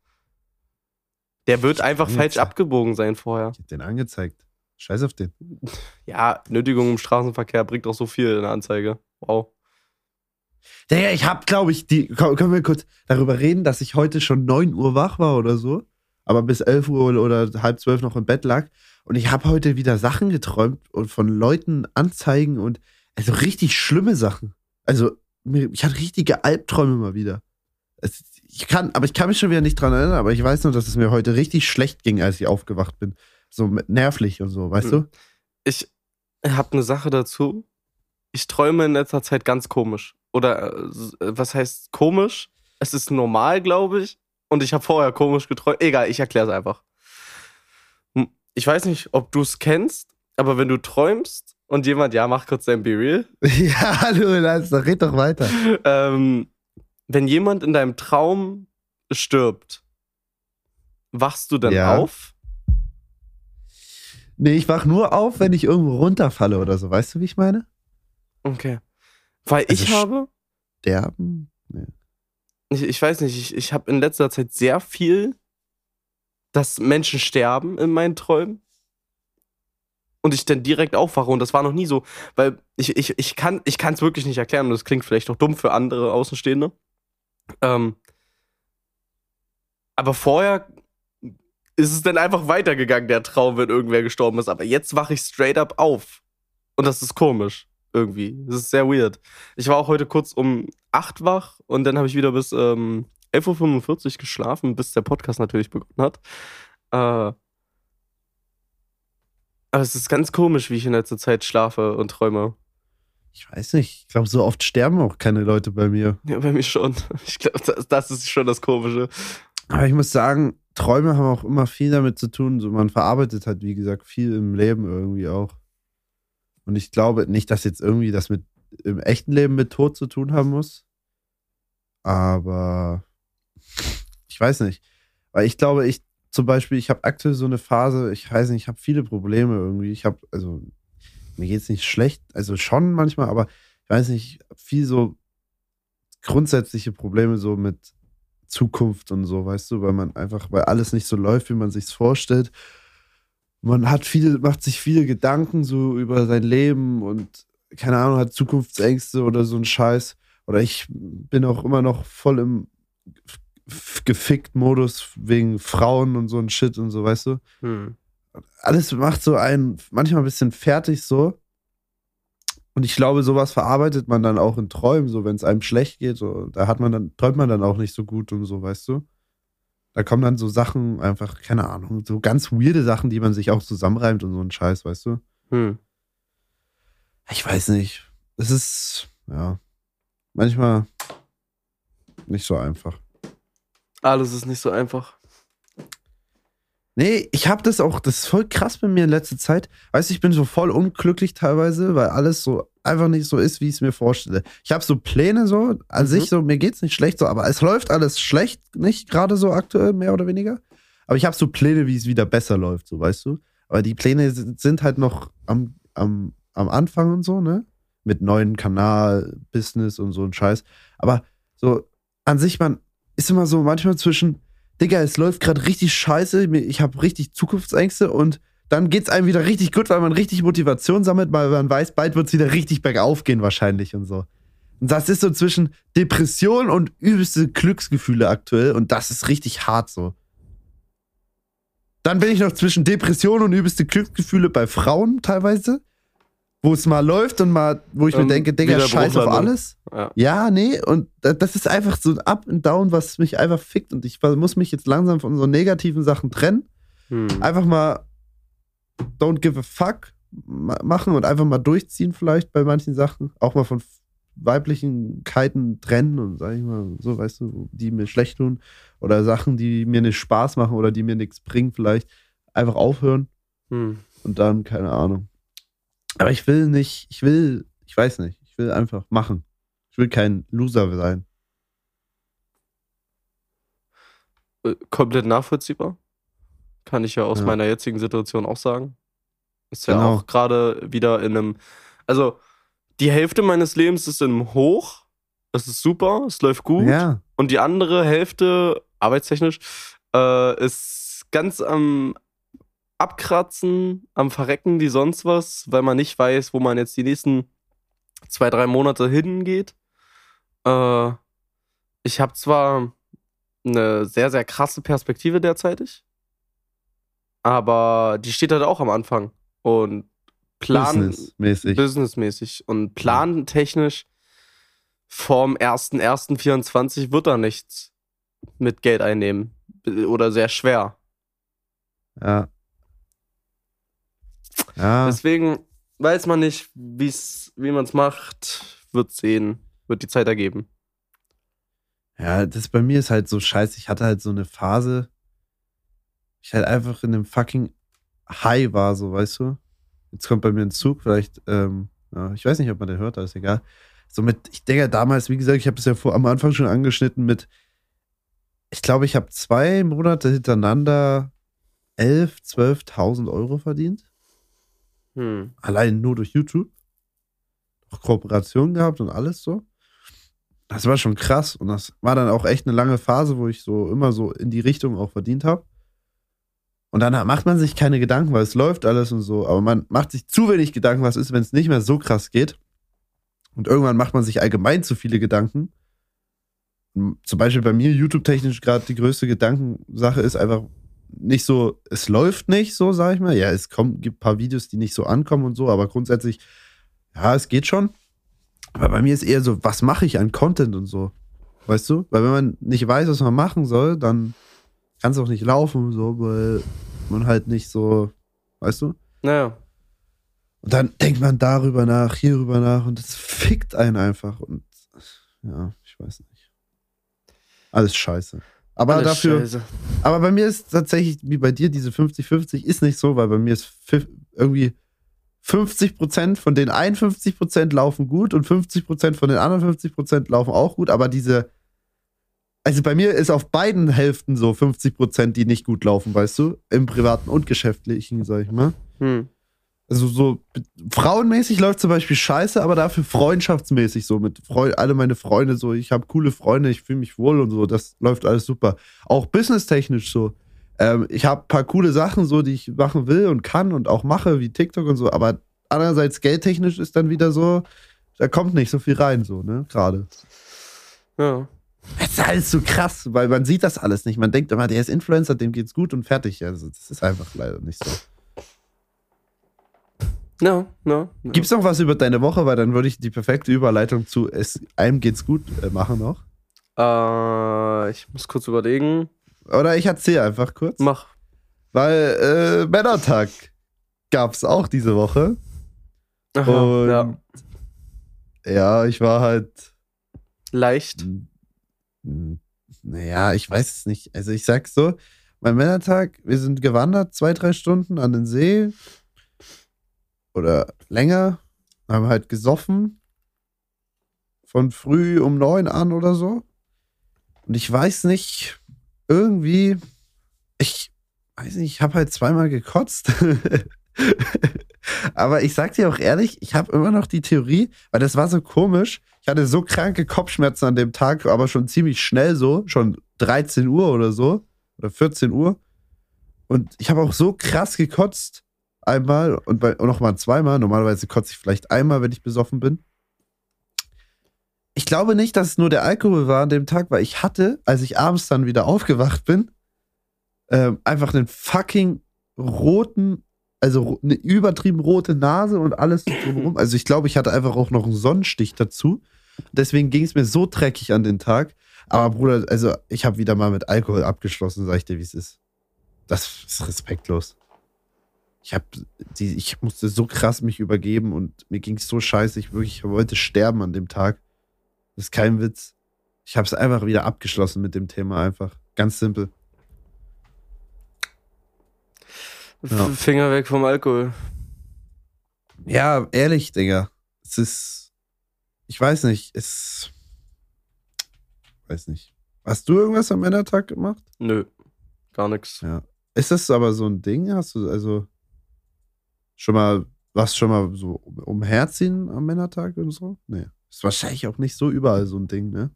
Der wird einfach falsch abgebogen sein vorher. Ich hab den angezeigt. Scheiß auf den. Ja, Nötigung im Straßenverkehr bringt auch so viel in der Anzeige. Wow. Digga, ich hab, glaube ich, die. Können wir kurz darüber reden, dass ich heute schon 9 Uhr wach war oder so? Aber bis 11 Uhr oder halb zwölf noch im Bett lag. Und ich habe heute wieder Sachen geträumt und von Leuten Anzeigen und also richtig schlimme Sachen. Also, ich hatte richtige Albträume mal wieder. Ich kann, aber ich kann mich schon wieder nicht dran erinnern, aber ich weiß nur, dass es mir heute richtig schlecht ging, als ich aufgewacht bin. So nervlich und so, weißt hm. du? Ich habe eine Sache dazu. Ich träume in letzter Zeit ganz komisch. Oder äh, was heißt komisch? Es ist normal, glaube ich. Und ich habe vorher komisch geträumt. Egal, ich erkläre es einfach. Hm, ich weiß nicht, ob du es kennst, aber wenn du träumst und jemand, ja, mach kurz dein Be Real. Ja, hallo, Lanz, red doch weiter. ähm, wenn jemand in deinem Traum stirbt, wachst du dann ja. auf? Nee, ich wach nur auf, wenn ich irgendwo runterfalle oder so. Weißt du, wie ich meine? Okay. Weil also ich habe. Sterben? Nee. Ich, ich weiß nicht, ich, ich habe in letzter Zeit sehr viel, dass Menschen sterben in meinen Träumen. Und ich dann direkt aufwache. Und das war noch nie so. Weil ich, ich, ich kann es wirklich nicht erklären. Und das klingt vielleicht auch dumm für andere Außenstehende. Ähm, aber vorher ist es dann einfach weitergegangen, der Traum, wenn irgendwer gestorben ist. Aber jetzt wache ich straight up auf. Und das ist komisch. Irgendwie. Das ist sehr weird. Ich war auch heute kurz um 8 wach und dann habe ich wieder bis ähm, 11.45 Uhr geschlafen, bis der Podcast natürlich begonnen hat. Äh, aber es ist ganz komisch, wie ich in letzter Zeit schlafe und träume. Ich weiß nicht. Ich glaube, so oft sterben auch keine Leute bei mir. Ja, bei mir schon. Ich glaube, das, das, ist schon das Komische. Aber ich muss sagen, Träume haben auch immer viel damit zu tun. So, man verarbeitet halt, wie gesagt, viel im Leben irgendwie auch. Und ich glaube nicht, dass jetzt irgendwie das mit im echten Leben mit Tod zu tun haben muss. Aber ich weiß nicht. Weil ich glaube, ich zum Beispiel, ich habe aktuell so eine Phase, ich weiß nicht, ich habe viele Probleme irgendwie. Ich habe, also mir geht es nicht schlecht, also schon manchmal, aber ich weiß nicht, viel so grundsätzliche Probleme so mit Zukunft und so, weißt du, weil man einfach, weil alles nicht so läuft, wie man sich vorstellt. Man hat viele, macht sich viele Gedanken so über sein Leben und keine Ahnung, hat Zukunftsängste oder so ein Scheiß. Oder ich bin auch immer noch voll im gefickt Modus wegen Frauen und so ein Shit und so, weißt du? Hm alles macht so einen manchmal ein bisschen fertig so. Und ich glaube, sowas verarbeitet man dann auch in Träumen, so wenn es einem schlecht geht, so, da hat man dann, träumt man dann auch nicht so gut und so, weißt du? Da kommen dann so Sachen, einfach, keine Ahnung, so ganz weirde Sachen, die man sich auch zusammenreimt und so ein Scheiß, weißt du? Hm. Ich weiß nicht. Es ist, ja, manchmal nicht so einfach. Alles ist nicht so einfach. Nee, ich habe das auch, das ist voll krass bei mir in letzter Zeit. Weißt du, ich bin so voll unglücklich teilweise, weil alles so einfach nicht so ist, wie ich es mir vorstelle. Ich habe so Pläne so, an mhm. sich so, mir geht's nicht schlecht so, aber es läuft alles schlecht, nicht gerade so aktuell, mehr oder weniger. Aber ich habe so Pläne, wie es wieder besser läuft, so, weißt du? Aber die Pläne sind halt noch am, am, am Anfang und so, ne? Mit neuen Kanal, Business und so ein Scheiß. Aber so an sich, man ist immer so manchmal zwischen, Digga, es läuft gerade richtig scheiße, ich habe richtig Zukunftsängste und dann geht es einem wieder richtig gut, weil man richtig Motivation sammelt, weil man weiß, bald wird es wieder richtig bergauf gehen wahrscheinlich und so. Und das ist so zwischen Depression und übelste Glücksgefühle aktuell und das ist richtig hart so. Dann bin ich noch zwischen Depression und übelste Glücksgefühle bei Frauen teilweise wo es mal läuft und mal, wo ich ähm, mir denke, Digga, scheiß auf alles. Ja. ja. nee, und das ist einfach so ein Up and Down, was mich einfach fickt und ich muss mich jetzt langsam von so negativen Sachen trennen. Hm. Einfach mal don't give a fuck machen und einfach mal durchziehen vielleicht bei manchen Sachen. Auch mal von weiblichen Kiten trennen und sag ich mal so, weißt du, die mir schlecht tun oder Sachen, die mir nicht Spaß machen oder die mir nichts bringen vielleicht. Einfach aufhören hm. und dann, keine Ahnung aber ich will nicht, ich will, ich weiß nicht, ich will einfach machen. Ich will kein Loser sein. Äh, komplett nachvollziehbar. Kann ich ja aus ja. meiner jetzigen Situation auch sagen. Ist ja genau. auch gerade wieder in einem, also die Hälfte meines Lebens ist in einem Hoch. Das ist super, es läuft gut. Ja. Und die andere Hälfte, arbeitstechnisch, äh, ist ganz am Abkratzen, am Verrecken wie sonst was, weil man nicht weiß, wo man jetzt die nächsten zwei, drei Monate hingeht. Äh, ich habe zwar eine sehr, sehr krasse Perspektive derzeitig, aber die steht halt auch am Anfang. Und plan Businessmäßig. businessmäßig und plantechnisch vorm 1.1.24 wird da nichts mit Geld einnehmen. Oder sehr schwer. Ja. Ja. Deswegen weiß man nicht, wie's, wie man es macht, wird sehen, wird die Zeit ergeben. Ja, das bei mir ist halt so scheiße. Ich hatte halt so eine Phase, ich halt einfach in einem fucking High war, so, weißt du? Jetzt kommt bei mir ein Zug, vielleicht, ähm, ja, ich weiß nicht, ob man den hört, aber ist egal. So mit, ich denke damals, wie gesagt, ich habe es ja vor, am Anfang schon angeschnitten mit, ich glaube, ich habe zwei Monate hintereinander 11, 12.000 Euro verdient. Hm. Allein nur durch YouTube. Auch Kooperationen gehabt und alles so. Das war schon krass. Und das war dann auch echt eine lange Phase, wo ich so immer so in die Richtung auch verdient habe. Und dann macht man sich keine Gedanken, weil es läuft alles und so. Aber man macht sich zu wenig Gedanken, was ist, wenn es nicht mehr so krass geht. Und irgendwann macht man sich allgemein zu viele Gedanken. Zum Beispiel bei mir, YouTube-technisch gerade die größte Gedankensache ist einfach nicht so, es läuft nicht so, sag ich mal. Ja, es kommt, gibt ein paar Videos, die nicht so ankommen und so, aber grundsätzlich, ja, es geht schon. Aber bei mir ist eher so, was mache ich an Content und so? Weißt du? Weil wenn man nicht weiß, was man machen soll, dann kann es auch nicht laufen, so, weil man halt nicht so, weißt du? Naja. Und dann denkt man darüber nach, hierüber nach und es fickt einen einfach. Und ja, ich weiß nicht. Alles scheiße. Aber Alles dafür, Scheiße. aber bei mir ist tatsächlich, wie bei dir, diese 50-50 ist nicht so, weil bei mir ist irgendwie 50% von den 51% laufen gut und 50% von den anderen 50% laufen auch gut, aber diese, also bei mir ist auf beiden Hälften so 50%, die nicht gut laufen, weißt du? Im privaten und geschäftlichen, sag ich mal. Hm. Also so frauenmäßig läuft zum Beispiel scheiße, aber dafür freundschaftsmäßig so mit Freu alle meine Freunde so, ich habe coole Freunde, ich fühle mich wohl und so, das läuft alles super. Auch businesstechnisch so. Ähm, ich habe ein paar coole Sachen so, die ich machen will und kann und auch mache, wie TikTok und so, aber andererseits geldtechnisch ist dann wieder so, da kommt nicht so viel rein so, ne, gerade. Ja. Das ist alles so krass, weil man sieht das alles nicht. Man denkt immer, der ist Influencer, dem geht's gut und fertig. Also, das ist einfach leider nicht so. Ja, ja. ja. Gibt's noch was über deine Woche? Weil dann würde ich die perfekte Überleitung zu es, einem geht's gut äh, machen noch. Äh, ich muss kurz überlegen. Oder ich erzähle einfach kurz. Mach. Weil äh, Männertag gab's auch diese Woche. Aha, Und ja. ja, ich war halt. Leicht. Naja, ich weiß es nicht. Also ich sag's so, mein Männertag, wir sind gewandert, zwei, drei Stunden an den See. Oder länger. Haben halt gesoffen. Von früh um neun an oder so. Und ich weiß nicht, irgendwie, ich weiß nicht, ich habe halt zweimal gekotzt. Aber ich sag dir auch ehrlich, ich habe immer noch die Theorie, weil das war so komisch. Ich hatte so kranke Kopfschmerzen an dem Tag, aber schon ziemlich schnell so, schon 13 Uhr oder so, oder 14 Uhr. Und ich habe auch so krass gekotzt einmal und, bei, und nochmal zweimal. Normalerweise kotze ich vielleicht einmal, wenn ich besoffen bin. Ich glaube nicht, dass es nur der Alkohol war an dem Tag, weil ich hatte, als ich abends dann wieder aufgewacht bin, ähm, einfach einen fucking roten, also eine übertrieben rote Nase und alles drumherum. Also ich glaube, ich hatte einfach auch noch einen Sonnenstich dazu. Deswegen ging es mir so dreckig an den Tag. Aber Bruder, also ich habe wieder mal mit Alkohol abgeschlossen, sag ich dir, wie es ist. Das ist respektlos. Ich hab die, ich musste so krass mich übergeben und mir ging es so scheiße. Ich wirklich wollte sterben an dem Tag. Das ist kein Witz. Ich habe es einfach wieder abgeschlossen mit dem Thema einfach. Ganz simpel. Ja. Finger weg vom Alkohol. Ja, ehrlich, Digga. Es ist. Ich weiß nicht, es. Weiß nicht. Hast du irgendwas am Männertag gemacht? Nö. Gar nichts. Ja. Ist das aber so ein Ding? Hast du also schon mal, was schon mal so umherziehen am Männertag und so? Nee. Ist wahrscheinlich auch nicht so überall so ein Ding, ne?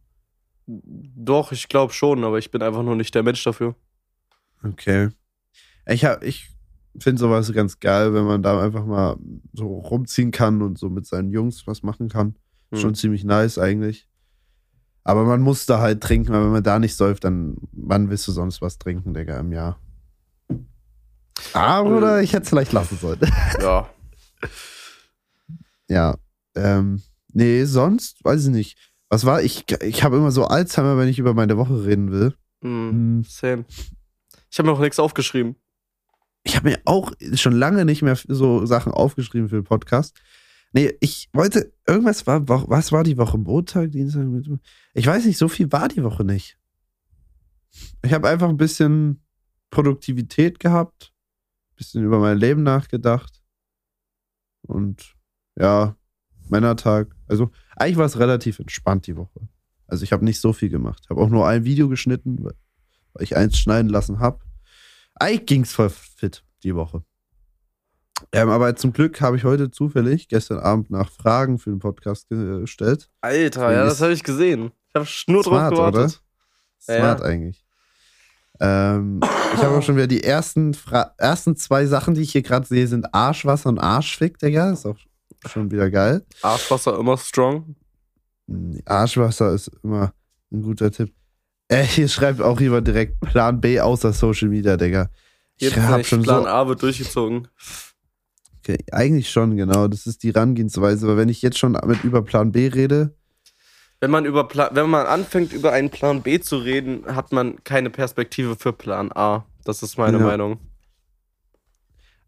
Doch, ich glaube schon, aber ich bin einfach nur nicht der Mensch dafür. Okay. Ich hab, ich finde sowas ganz geil, wenn man da einfach mal so rumziehen kann und so mit seinen Jungs was machen kann. Hm. Schon ziemlich nice eigentlich. Aber man muss da halt trinken, weil wenn man da nicht säuft, dann wann willst du sonst was trinken, Digga, im Jahr? Ah, oder ich hätte es vielleicht lassen sollen. Ja. ja. Ähm, nee, sonst weiß ich nicht. Was war? Ich, ich habe immer so Alzheimer, wenn ich über meine Woche reden will. Hm, same. Ich habe mir auch nichts aufgeschrieben. Ich habe mir auch schon lange nicht mehr so Sachen aufgeschrieben für den Podcast. Nee, ich wollte, irgendwas war, was war die Woche? Montag, Dienstag, Mittwoch? Ich weiß nicht, so viel war die Woche nicht. Ich habe einfach ein bisschen Produktivität gehabt, bisschen über mein Leben nachgedacht und ja, Männertag. Also eigentlich war es relativ entspannt die Woche. Also ich habe nicht so viel gemacht. Habe auch nur ein Video geschnitten, weil ich eins schneiden lassen habe. Eigentlich ging's voll fit die Woche. Ähm, aber zum Glück habe ich heute zufällig gestern Abend nach Fragen für den Podcast gestellt. Alter, ja, das habe ich gesehen. Ich habe nur Smart, drauf gewartet. Ja, Smart ja. eigentlich. Ähm, ich habe auch schon wieder die ersten, Fra ersten zwei Sachen, die ich hier gerade sehe, sind Arschwasser und Arschfick, Digga. Ist auch schon wieder geil. Arschwasser immer strong. Hm, Arschwasser ist immer ein guter Tipp. Äh, hier schreibt auch jemand direkt Plan B außer Social Media, Digga. Ich Jetzt hab nicht. schon Plan so, A wird durchgezogen. okay, eigentlich schon, genau. Das ist die Herangehensweise. Aber wenn ich jetzt schon mit über Plan B rede, Wenn man, über Pla wenn man anfängt, über einen Plan B zu reden, hat man keine Perspektive für Plan A. Das ist meine Ja. Meinung.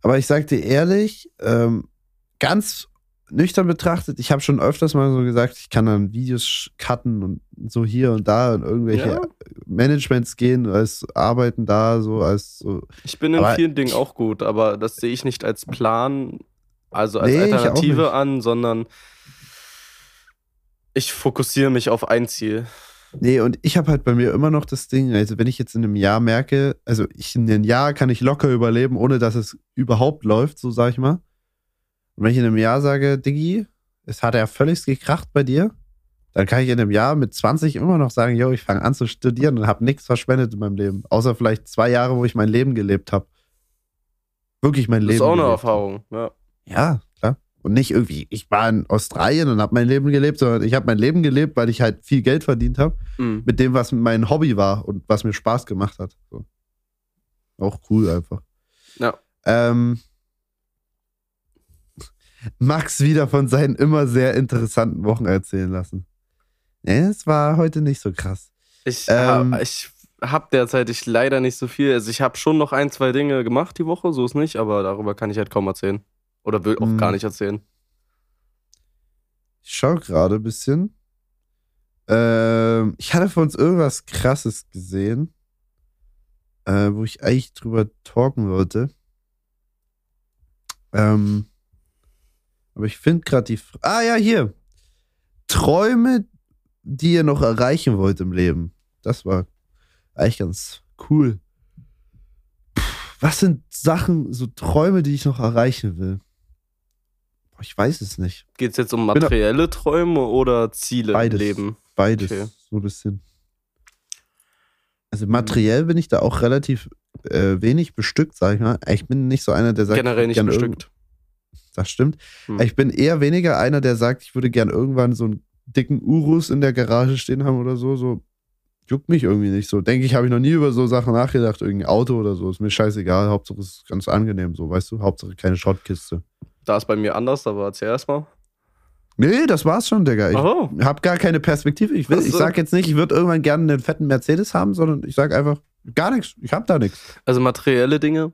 Aber ich sag dir ehrlich, ähm, ganz nüchtern betrachtet, ich habe schon öfters mal so gesagt, ich kann dann Videos cutten und so hier und da und irgendwelche Ja. Managements gehen, als arbeiten da, so als so. Ich bin in Aber vielen Dingen auch gut, aber das sehe ich nicht als Plan, also als Nee, Alternative an, sondern ich fokussiere mich auf ein Ziel. Nee, und ich habe halt bei mir immer noch das Ding, also wenn ich jetzt in einem Jahr merke, also ich in einem Jahr kann ich locker überleben, ohne dass es überhaupt läuft, so sag ich mal. Und wenn ich in einem Jahr sage, Diggi, es hat ja völlig gekracht bei dir, dann kann ich in einem Jahr mit 20 immer noch sagen, yo, ich fange an zu studieren und habe nichts verschwendet in meinem Leben. Außer vielleicht zwei Jahre, wo ich mein Leben gelebt habe. Wirklich mein Das Leben. ist auch eine Erfahrung. Ja. hab. Ja. Und nicht irgendwie, ich war in Australien und habe mein Leben gelebt, sondern ich habe mein Leben gelebt, weil ich halt viel Geld verdient habe Mhm. mit dem, was mein Hobby war und was mir Spaß gemacht hat. So. Auch cool einfach. Ja. Ähm, Max wieder von seinen immer sehr interessanten Wochen erzählen lassen. Nee, es war heute nicht so krass. Ich, Ähm, ha, ich habe derzeit ich leider nicht so viel. Also ich habe schon noch ein, zwei Dinge gemacht die Woche, so ist nicht, aber darüber kann ich halt kaum erzählen. Oder will auch Mhm. gar nicht erzählen. Ich schaue gerade ein bisschen. Ähm, ich hatte von uns irgendwas Krasses gesehen, äh, wo ich eigentlich drüber talken wollte. Ähm, aber ich finde gerade die. F ah ja, hier. Träume, die ihr noch erreichen wollt im Leben. Das war eigentlich ganz cool. Puh, was sind Sachen, so Träume, die ich noch erreichen will? Ich weiß es nicht. Geht es jetzt um materielle Träume oder Ziele Beides. im Leben? Beides, Okay. so ein bisschen. Also materiell bin ich da auch relativ äh, wenig bestückt, sag ich mal. Ich bin nicht so einer, der sagt, Generell ich nicht bestückt. Das stimmt. Hm. Ich bin eher weniger einer, der sagt, ich würde gern irgendwann so einen dicken Urus in der Garage stehen haben oder so. So juckt mich irgendwie nicht so. Denke ich, habe ich noch nie über so Sachen nachgedacht. Irgendein Auto oder so. Ist mir scheißegal. Hauptsache es ist ganz angenehm, so, weißt du? Hauptsache keine Schrottkiste. Da ist bei mir anders, aber erzähl erstmal. Nee, das war's schon, Digga. Ich Oh, habe gar keine Perspektive. Ich, will, ich sag jetzt nicht, ich würde irgendwann gerne einen fetten Mercedes haben, sondern ich sag einfach gar nichts. Ich habe da nichts. also materielle Dinge.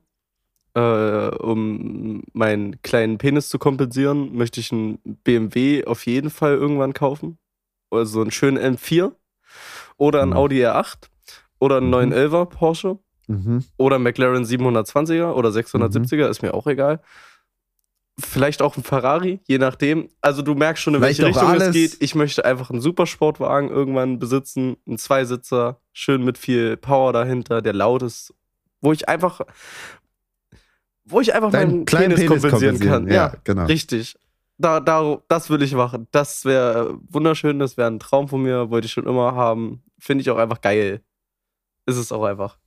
Äh, um meinen kleinen Penis zu kompensieren, möchte ich einen BMW auf jeden Fall irgendwann kaufen. Also einen schönen M4 oder einen Mhm. Audi R8 oder einen Mhm. 911er Porsche Mhm. oder einen McLaren 720er oder 670er, ist mir auch egal. Vielleicht auch ein Ferrari, je nachdem. Also du merkst schon, in Vielleicht welche Richtung es alles. geht. Ich möchte einfach einen Supersportwagen irgendwann besitzen, einen Zweisitzer, schön mit viel Power dahinter, der laut ist, wo ich einfach, wo ich einfach Deinen meinen Penis, Penis kompensieren, kompensieren. kann. Ja, Ja, genau. richtig. Da, da, das will ich machen. Das wäre wunderschön, das wäre ein Traum von mir, wollte ich schon immer haben. Finde ich auch einfach geil. Ist es auch einfach.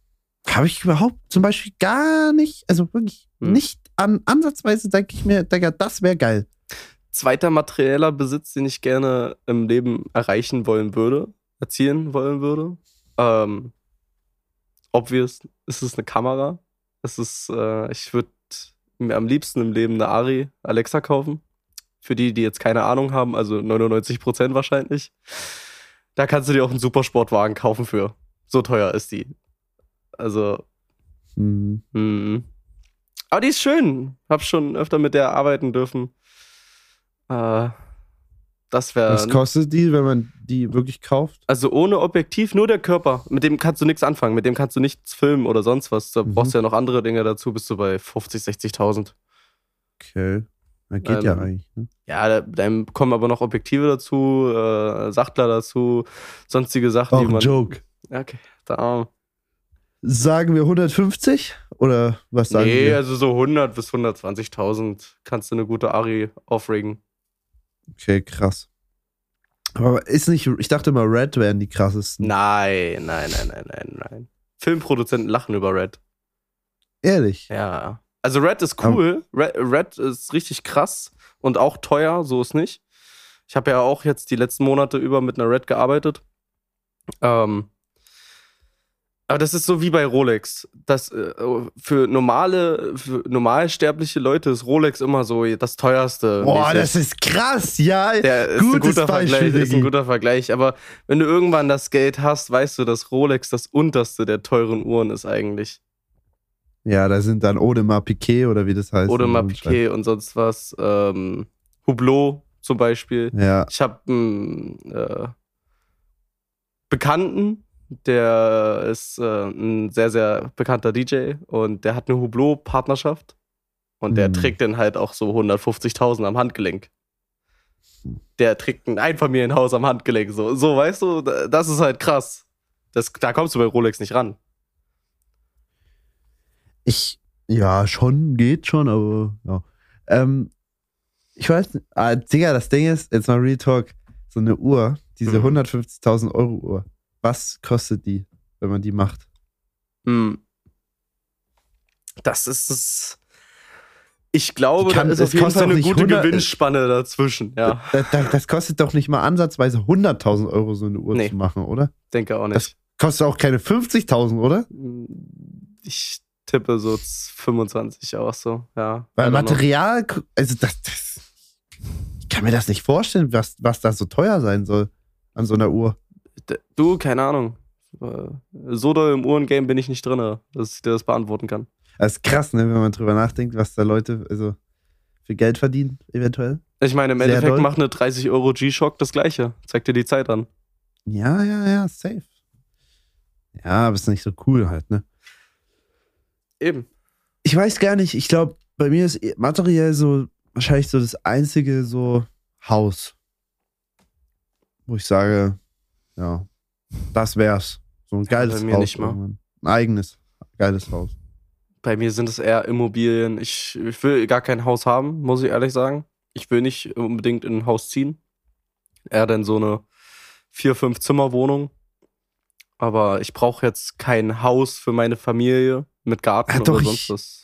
Habe ich überhaupt zum Beispiel gar nicht, also wirklich Hm. nicht an ansatzweise denke ich mir, Digga, das wäre geil. Zweiter materieller Besitz, den ich gerne im Leben erreichen wollen würde, erzielen wollen würde. Ähm, obvious ist es eine Kamera. Es ist, äh, ich würde mir am liebsten im Leben eine Ari Alexa kaufen. Für die, die jetzt keine Ahnung haben, also 99% wahrscheinlich. Da kannst du dir auch einen Supersportwagen kaufen für. So teuer ist die. Also. Mhm. Aber die ist schön. Hab schon öfter mit der arbeiten dürfen. Äh, das wäre. Was kostet die, wenn man die wirklich kauft? Also ohne Objektiv, nur der Körper. Mit dem kannst du nichts anfangen. Mit dem kannst du nichts filmen oder sonst was. Da Mhm. brauchst du ja noch andere Dinge dazu. Bist du bei 50, 60.000. Okay. Na, geht ja Ähm, eigentlich. Ne? Ja, da, dann kommen aber noch Objektive dazu, äh, Sachtler dazu, sonstige Sachen, Auch die ein man. Joke. Ja, Okay, da. Sagen wir 150? Oder was sagen Nee, wir? also so 100 bis 120.000 kannst du eine gute Ari aufregen. Okay, krass. Aber ist nicht, ich dachte mal, Red wären die krassesten. Nein, nein, nein, nein, nein, nein. Filmproduzenten lachen über Red. Ehrlich. Ja. Also Red ist cool. Red, Red ist richtig krass und auch teuer, so ist nicht. Ich habe ja auch jetzt die letzten Monate über mit einer Red gearbeitet. Ähm, aber das ist so wie bei Rolex. Das, äh, für normale, für normalsterbliche Leute ist Rolex immer so das teuerste. Boah, mäßig. das ist krass, ja. Der ist ein guter Beispiel, Vergleich, ist ein guter Vergleich. Aber wenn du irgendwann das Geld hast, weißt du, dass Rolex das unterste der teuren Uhren ist eigentlich. Ja, da sind dann Audemars Piquet oder wie das heißt. Und- Piquet und sonst was. Ähm, Hublot zum Beispiel. Ja, Ich habe einen äh, Bekannten, der ist äh, ein sehr, sehr bekannter DJ und der hat eine Hublot-Partnerschaft und der Hm. trägt dann halt auch so 150.000 am Handgelenk. Der trägt ein Einfamilienhaus am Handgelenk. So, so weißt du, da- das ist halt krass. Das, da kommst du bei Rolex nicht ran. ich, ja, schon, geht schon, aber ja. Ähm, ich weiß nicht, ah, Digga, das Ding ist, jetzt mal Real Talk, so eine Uhr, diese Mhm. 150.000 Euro Uhr, was kostet die, wenn man die macht? Hm. Das ist es. Ich glaube, kann- da ist es auf jeden kostet Fall eine gute 100 Gewinnspanne dazwischen. Ja, Das, das, das kostet doch nicht mal ansatzweise 100.000 Euro, so eine Uhr Nee. zu machen, oder? denke auch Das- nicht. Kostet auch keine 50.000, oder? Ich tippe so 25 auch so. Ja. Weil. Material, also das, das, ich kann mir das nicht vorstellen, was, was da so teuer sein soll an so einer Uhr. Du, keine Ahnung. So doll im Uhrengame bin ich nicht drin, dass ich dir das beantworten kann. Das ist krass, ne, wenn man drüber nachdenkt, was da Leute also für Geld verdienen, eventuell. Ich meine, im Sehr Endeffekt doll. macht eine 30 Euro G-Shock das gleiche. Zeig dir die Zeit an. Ja, ja, ja, safe. Ja, aber ist nicht so cool halt, ne? Eben. Ich weiß gar nicht, ich glaube, bei mir ist materiell so wahrscheinlich so das einzige so Haus, wo ich sage, ja, das wär's. So ein geiles bei mir Haus. nicht mal. irgendwann. Ein eigenes, geiles Haus. Bei mir sind es eher Immobilien. Ich, ich will gar kein Haus haben, muss ich ehrlich sagen. Ich will nicht unbedingt in ein Haus ziehen. Eher dann so eine vier, fünf Zimmer Wohnung. Aber ich brauche jetzt kein Haus für meine Familie mit Garten Ja, doch, oder ich- sonst was.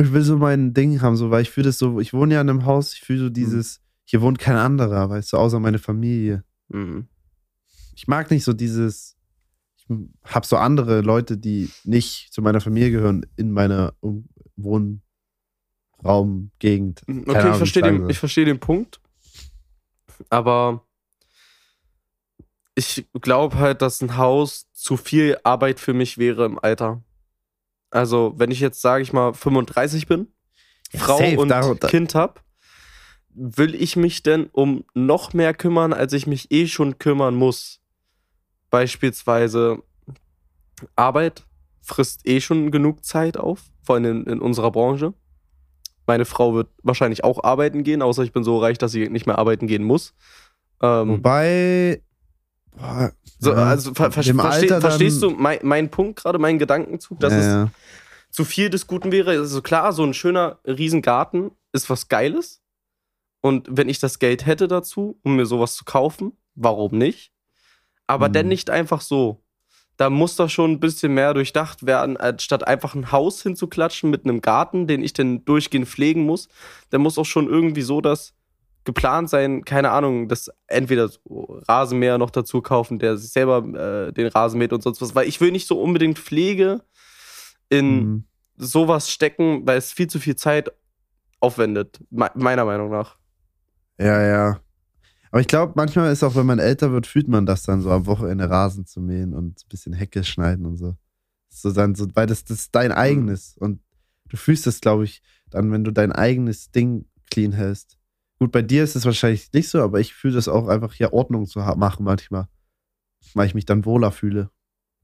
Ich will so mein Ding haben, so, weil ich fühle das so, ich wohne ja in einem Haus, ich fühle so dieses, hier wohnt kein anderer, weißt du, außer meine Familie. Mhm. Ich mag nicht so dieses, ich habe so andere Leute, die nicht zu meiner Familie gehören, in meiner um Wohnraumgegend. Keine Okay, Ahnung, ich verstehe den, ich versteh den Punkt. Aber ich glaube halt, dass ein Haus zu viel Arbeit für mich wäre im Alter. Also, wenn ich jetzt, sage ich mal, 35 bin, Ja, Frau safe, und da- da- Kind hab, will ich mich denn um noch mehr kümmern, als ich mich eh schon kümmern muss? Beispielsweise Arbeit frisst eh schon genug Zeit auf, vor allem in, in unserer Branche. Meine Frau wird wahrscheinlich auch arbeiten gehen, außer ich bin so reich, dass sie nicht mehr arbeiten gehen muss. Ähm, Wobei, boah, so, also ver ver im versteh, Alter dann- verstehst du mein, meinen Punkt gerade, meinen Gedankenzug, dass ja, es zu viel des Guten wäre. Also klar, so ein schöner Riesengarten ist was Geiles. Und wenn ich das Geld hätte dazu, um mir sowas zu kaufen, warum nicht? Aber Mhm. denn nicht einfach so. Da muss doch schon ein bisschen mehr durchdacht werden, statt einfach ein Haus hinzuklatschen mit einem Garten, den ich dann durchgehend pflegen muss. Da muss auch schon irgendwie so das geplant sein, keine Ahnung, das entweder so Rasenmäher noch dazu kaufen, der sich selber äh, den Rasen mäht und sonst was, weil ich will nicht so unbedingt Pflege in Mhm. sowas stecken, weil es viel zu viel Zeit aufwendet, me meiner Meinung nach. Ja, ja. Aber ich glaube, manchmal ist auch, wenn man älter wird, fühlt man das dann so am Wochenende Rasen zu mähen und ein bisschen Hecke schneiden und so. So dann so, weil das, das ist dein eigenes. Und du fühlst es, glaube ich, dann, wenn du dein eigenes Ding clean hältst. Gut, bei dir ist es wahrscheinlich nicht so, aber ich fühle das auch einfach hier Ordnung zu machen manchmal. Weil ich mich dann wohler fühle.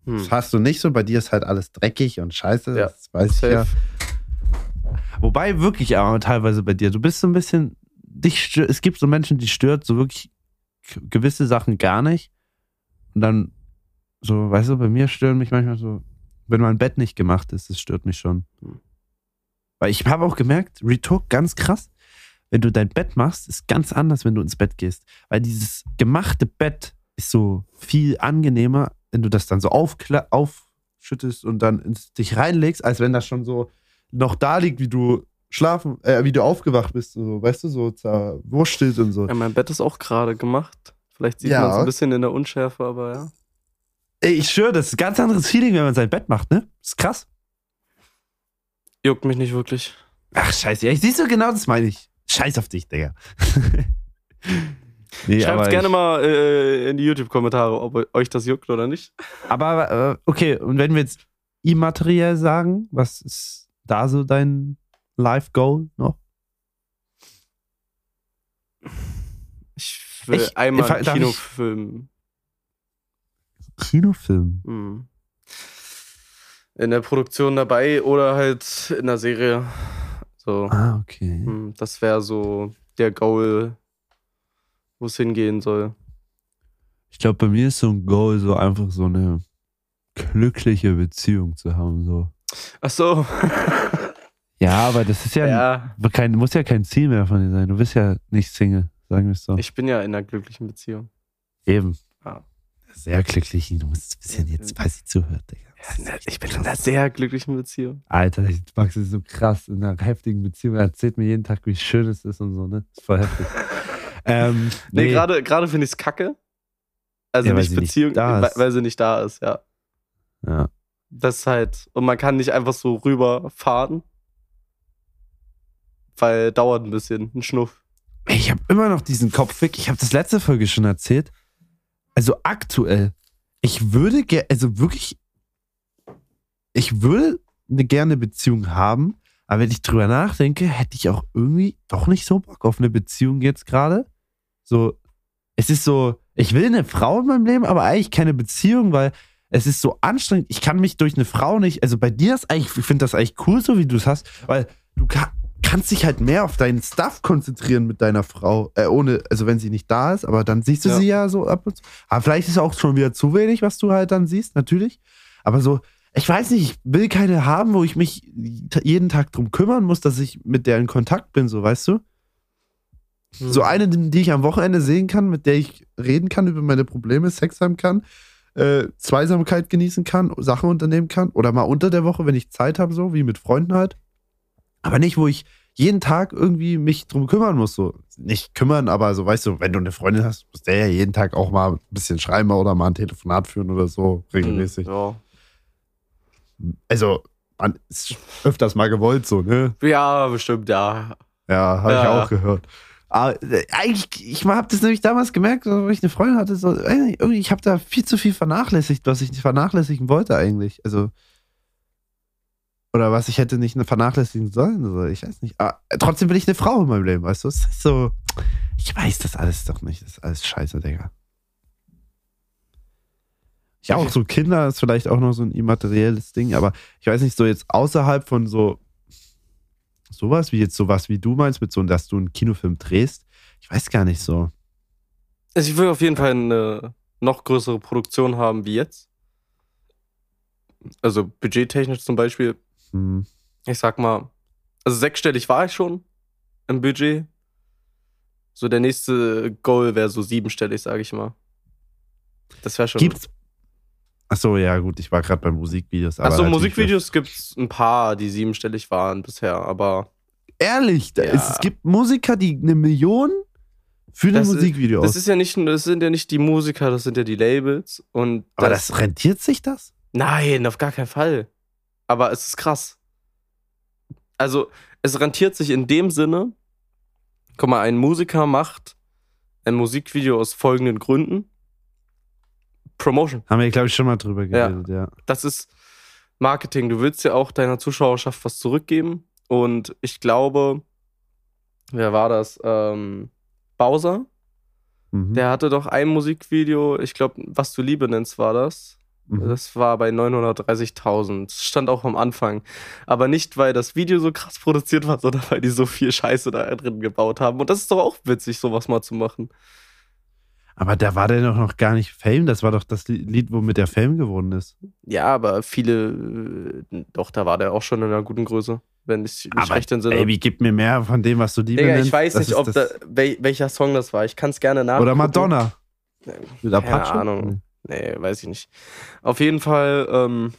Hm. Das hast du nicht so, bei dir ist halt alles dreckig und scheiße, Ja, das weiß ich Safe. ja. Wobei wirklich aber teilweise bei dir, du bist so ein bisschen, dich es gibt so Menschen, die stört so wirklich gewisse Sachen gar nicht. Und dann so, weißt du, bei mir stören mich manchmal so, wenn mein Bett nicht gemacht ist, das stört mich schon. Hm. Weil ich habe auch gemerkt, Retalk ganz krass, wenn du dein Bett machst, ist ganz anders, wenn du ins Bett gehst. Weil dieses gemachte Bett ist so viel angenehmer, wenn du das dann so aufschüttest und dann ins dich reinlegst, als wenn das schon so noch da liegt, wie du schlafen, äh, wie du aufgewacht bist, so, weißt du, so zerwurstelt und so. Ja, mein Bett ist auch gerade gemacht. Vielleicht sieht Ja. man es ein bisschen in der Unschärfe, aber ja. Ey, ich schwöre, das ist ein ganz anderes Feeling, wenn man sein Bett macht, ne? Das ist krass. Juckt mich nicht wirklich. Ach, scheiße. Ja, siehst du, genau das meine ich. Scheiß auf dich, Digga. nee, Schreibt gerne ich- mal äh, in die YouTube-Kommentare, ob euch das juckt oder nicht. Aber, äh, okay, und wenn wir jetzt immateriell sagen, was ist da so dein Life-Goal noch? Ich will Ich- einmal ich- Kinofilm. Kinofilm. Hm. In der Produktion dabei oder halt in der Serie. So, Ah, okay. hm, das wäre so der Goal, wo es hingehen soll. Ich glaube, bei mir ist so ein Goal, so einfach so eine glückliche Beziehung zu haben. So. Ach so. Ja, aber das ist ja, ja, kein, muss ja kein Ziel mehr von dir sein. Du bist ja nicht Single, sagen wir es so. ich bin ja in einer glücklichen Beziehung. Eben. Ja. Sehr glücklich. Du musst ein bisschen jetzt, weil sie zuhört, Digga. Echt Ich bin in einer sehr glücklichen Beziehung. Alter, ich- Max ist so krass in einer heftigen Beziehung. Er erzählt mir jeden Tag, wie schön es ist und so, ne? ist voll heftig. ähm, Nee, nee, gerade gerade finde ich es kacke. Also Ja, weil nicht sie nicht Beziehung, da weil, weil sie nicht da ist, ja. ja. Das ist halt, und man kann nicht einfach so rüberfahren. Weil dauert ein bisschen, ein Schnuff. Ich habe immer noch diesen Kopfwick. Ich habe das letzte Folge schon erzählt. Also aktuell, ich würde gerne, also wirklich, ich würde eine gerne Beziehung haben, aber wenn ich drüber nachdenke, hätte ich auch irgendwie doch nicht so Bock auf eine Beziehung jetzt gerade. So, es ist so, ich will eine Frau in meinem Leben, aber eigentlich keine Beziehung, weil es ist so anstrengend. Ich kann mich durch eine Frau nicht, also bei dir ist eigentlich, ich finde das eigentlich cool, so wie du es hast, weil du ka kannst dich halt mehr auf deinen Stuff konzentrieren mit deiner Frau, äh, ohne, also wenn sie nicht da ist, aber dann siehst du Ja. sie ja so ab und zu. Aber vielleicht ist es auch schon wieder zu wenig, was du halt dann siehst, natürlich. Aber so, ich weiß nicht, ich will keine haben, wo ich mich jeden Tag drum kümmern muss, dass ich mit der in Kontakt bin, so weißt du? Hm. So eine, die ich am Wochenende sehen kann, mit der ich reden kann über meine Probleme, Sex haben kann, äh, Zweisamkeit genießen kann, Sachen unternehmen kann oder mal unter der Woche, wenn ich Zeit habe, so wie mit Freunden halt. Aber nicht, wo ich jeden Tag irgendwie mich drum kümmern muss. So. Nicht kümmern, aber so, weißt du, wenn du eine Freundin hast, muss der ja jeden Tag auch mal ein bisschen schreiben oder mal ein Telefonat führen oder so, regelmäßig. Ja. Also, man ist öfters mal gewollt, so, ne? ja, bestimmt, ja. Ja, habe Ja. ich auch gehört. Aber äh, eigentlich, ich habe das nämlich damals gemerkt, wenn ich eine Freundin hatte, so, irgendwie, ich habe da viel zu viel vernachlässigt, was ich nicht vernachlässigen wollte eigentlich. Also, oder was ich hätte nicht vernachlässigen sollen. So, ich weiß nicht. Aber äh, trotzdem bin ich eine Frau in meinem Leben, weißt du? Es ist so, ich weiß das alles doch nicht. Das ist alles scheiße, Digga. Ja, auch so Kinder ist vielleicht auch noch so ein immaterielles Ding, aber ich weiß nicht, so jetzt außerhalb von so sowas wie jetzt sowas wie du meinst, mit so, dass du einen Kinofilm drehst, ich weiß gar nicht so. Also ich will auf jeden Fall eine noch größere Produktion haben wie jetzt. Also budgettechnisch zum Beispiel. Hm. Ich sag mal, also sechsstellig war ich schon im Budget. So der nächste Goal wäre so siebenstellig, sage ich mal. Das wäre schon. Gibt's. Achso, ja, gut, ich war gerade bei Musikvideos. Achso, natürlich- Musikvideos gibt's ein paar, die siebenstellig waren bisher, aber Ehrlich, Ja. ist, es gibt Musiker, die eine Million Für ein Das- Musikvideo Das aus. ist ja nicht, das sind ja nicht die Musiker, das sind ja die Labels. Und Aber das rentiert sich das? Nein, auf gar keinen Fall. Aber es ist krass. Also, es rentiert sich in dem Sinne, guck mal, ein Musiker macht ein Musikvideo aus folgenden Gründen. Promotion. Haben wir, glaube ich, schon mal drüber geredet, ja. Das ist Marketing. Du willst ja auch deiner Zuschauerschaft was zurückgeben. Und ich glaube, wer war das? Ähm, Bowser. Mhm. Der hatte doch ein Musikvideo, ich glaube, was du Liebe nennst, war das. Mhm. Das war bei 930.000. Das Stand auch am Anfang. Aber nicht, weil das Video so krass produziert war, sondern weil die so viel Scheiße da drin gebaut haben. Und das ist doch auch witzig, sowas mal zu machen. Aber da war der doch noch gar nicht Fame. Das war doch das Lied, womit der Fame geworden ist. Ja, aber viele, äh, doch, da war der auch schon in einer guten Größe, wenn ich mich Aber, recht entsinne. Baby, gib mir mehr von dem, was du Liebe Digga, ich weiß Das nicht, ob da, wel, welcher Song das war. Ich kann es gerne nachgucken. Oder Madonna. Mit Keine Apache? Ahnung. Nee, weiß ich nicht. Auf jeden Fall, ähm,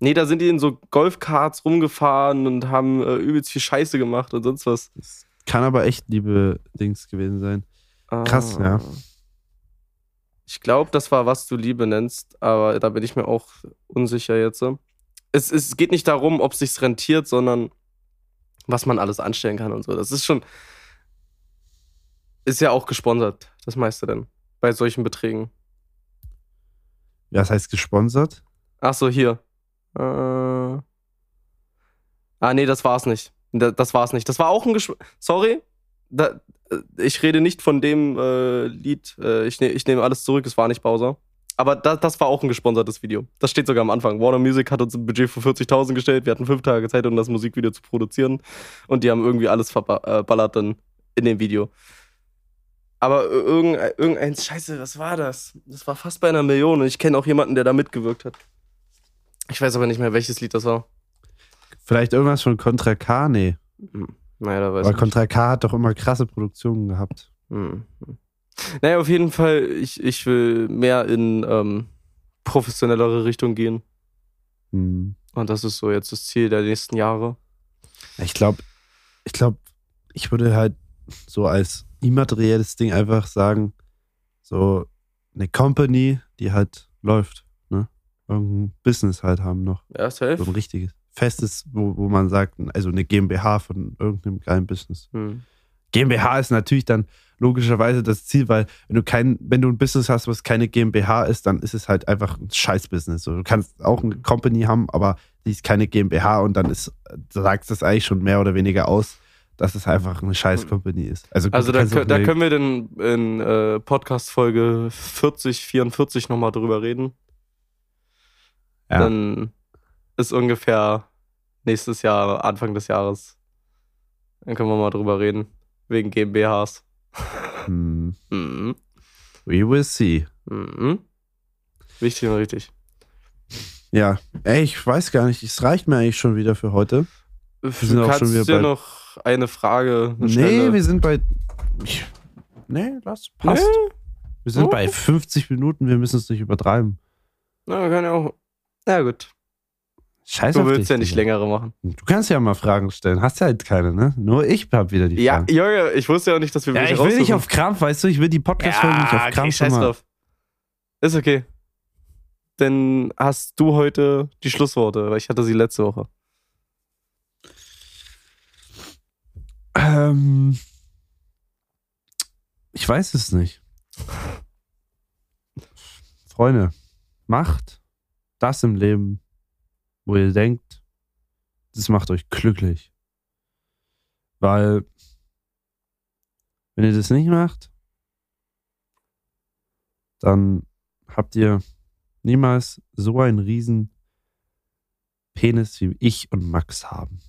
nee, da sind die in so Golfkarts rumgefahren und haben äh, übelst viel Scheiße gemacht und sonst was. Das kann aber echt liebe Dings gewesen sein. Krass, ja. Ah. Ich glaube, das war, was du Liebe nennst, aber da bin ich mir auch unsicher jetzt. Es, es geht nicht darum, ob es sich rentiert, sondern was man alles anstellen kann und so. Das ist schon. Ist ja auch gesponsert, das meiste denn. Bei solchen Beträgen. Das heißt gesponsert? Ach so, hier. Äh. Ah, nee, das war's nicht. Da- Das war's nicht. Das war auch ein Gesch Sorry. Da, äh, ich rede nicht von dem äh, Lied. Äh, ich, ne ich nehme alles zurück, es war nicht Bowser. Aber da, das war auch ein gesponsertes Video. Das steht sogar am Anfang. Warner Music hat uns ein Budget von 40.000 gestellt. Wir hatten fünf Tage Zeit, um das Musikvideo zu produzieren. Und die haben irgendwie alles verballert dann in dem Video. Aber irgendein, irgendein, scheiße, was war das? Das war fast bei einer Million und ich kenne auch jemanden, der da mitgewirkt hat. Ich weiß aber nicht mehr, welches Lied das war. Vielleicht irgendwas von Contra K? Nee. Hm. Naja, da weiß ich Contra K hat doch immer krasse Produktionen gehabt. Hm. hm. Naja, auf jeden Fall, ich, ich will mehr in ähm, professionellere Richtung gehen. Hm. Und das ist so jetzt das Ziel der nächsten Jahre. Ich glaube, ich glaube, ich würde halt so als immaterielles Ding einfach sagen, so eine Company, die halt läuft, ne? Irgendein Business halt haben noch. Ja, So safe. ein richtiges, festes, wo, wo man sagt, also eine GmbH von irgendeinem geilen Business. Hm. GmbH ist natürlich dann logischerweise das Ziel, weil wenn du kein, wenn du ein Business hast, was keine GmbH ist, dann ist es halt einfach ein Scheiß-Business. So, du kannst auch eine Company haben, aber die ist keine GmbH und dann ist, sagt das eigentlich schon mehr oder weniger aus, dass es einfach eine Scheiß-Company ist. Also, gut, Also du da, da können wir dann in äh, Podcast-Folge 40, 44 nochmal drüber reden. Ja. Dann ist ungefähr nächstes Jahr, Anfang des Jahres. Dann können wir mal drüber reden. Wegen GmbHs. Hm, Mhm. we will see. Mhm. Wichtig und richtig. Ja, ey, ich weiß gar nicht, es reicht mir eigentlich schon wieder für heute. Du sind auch schon wieder bei- noch eine Frage Nee, stellen. wir sind bei. Ich, nee, lass, passt. Wir sind Oh. bei 50 Minuten, wir müssen es nicht übertreiben. Na, kann ja auch. Na gut. Scheiß Du willst ja nicht längere machen. Du kannst ja mal Fragen stellen. Hast ja halt keine, ne? Nur ich hab wieder die Ja, Fragen. Junge, ich wusste ja auch nicht, dass wir Ja, ich will nicht auf Krampf, weißt du? Ich will die Podcast-Folge nicht auf okay, Krampf immer- drauf. Ist okay. Dann hast du heute die Schlussworte, weil ich hatte sie letzte Woche. Ähm, ich weiß es nicht. Freunde, macht das im Leben, wo ihr denkt, das macht euch glücklich. Weil, wenn ihr das nicht macht, dann habt ihr niemals so einen riesen Penis wie ich und Max haben.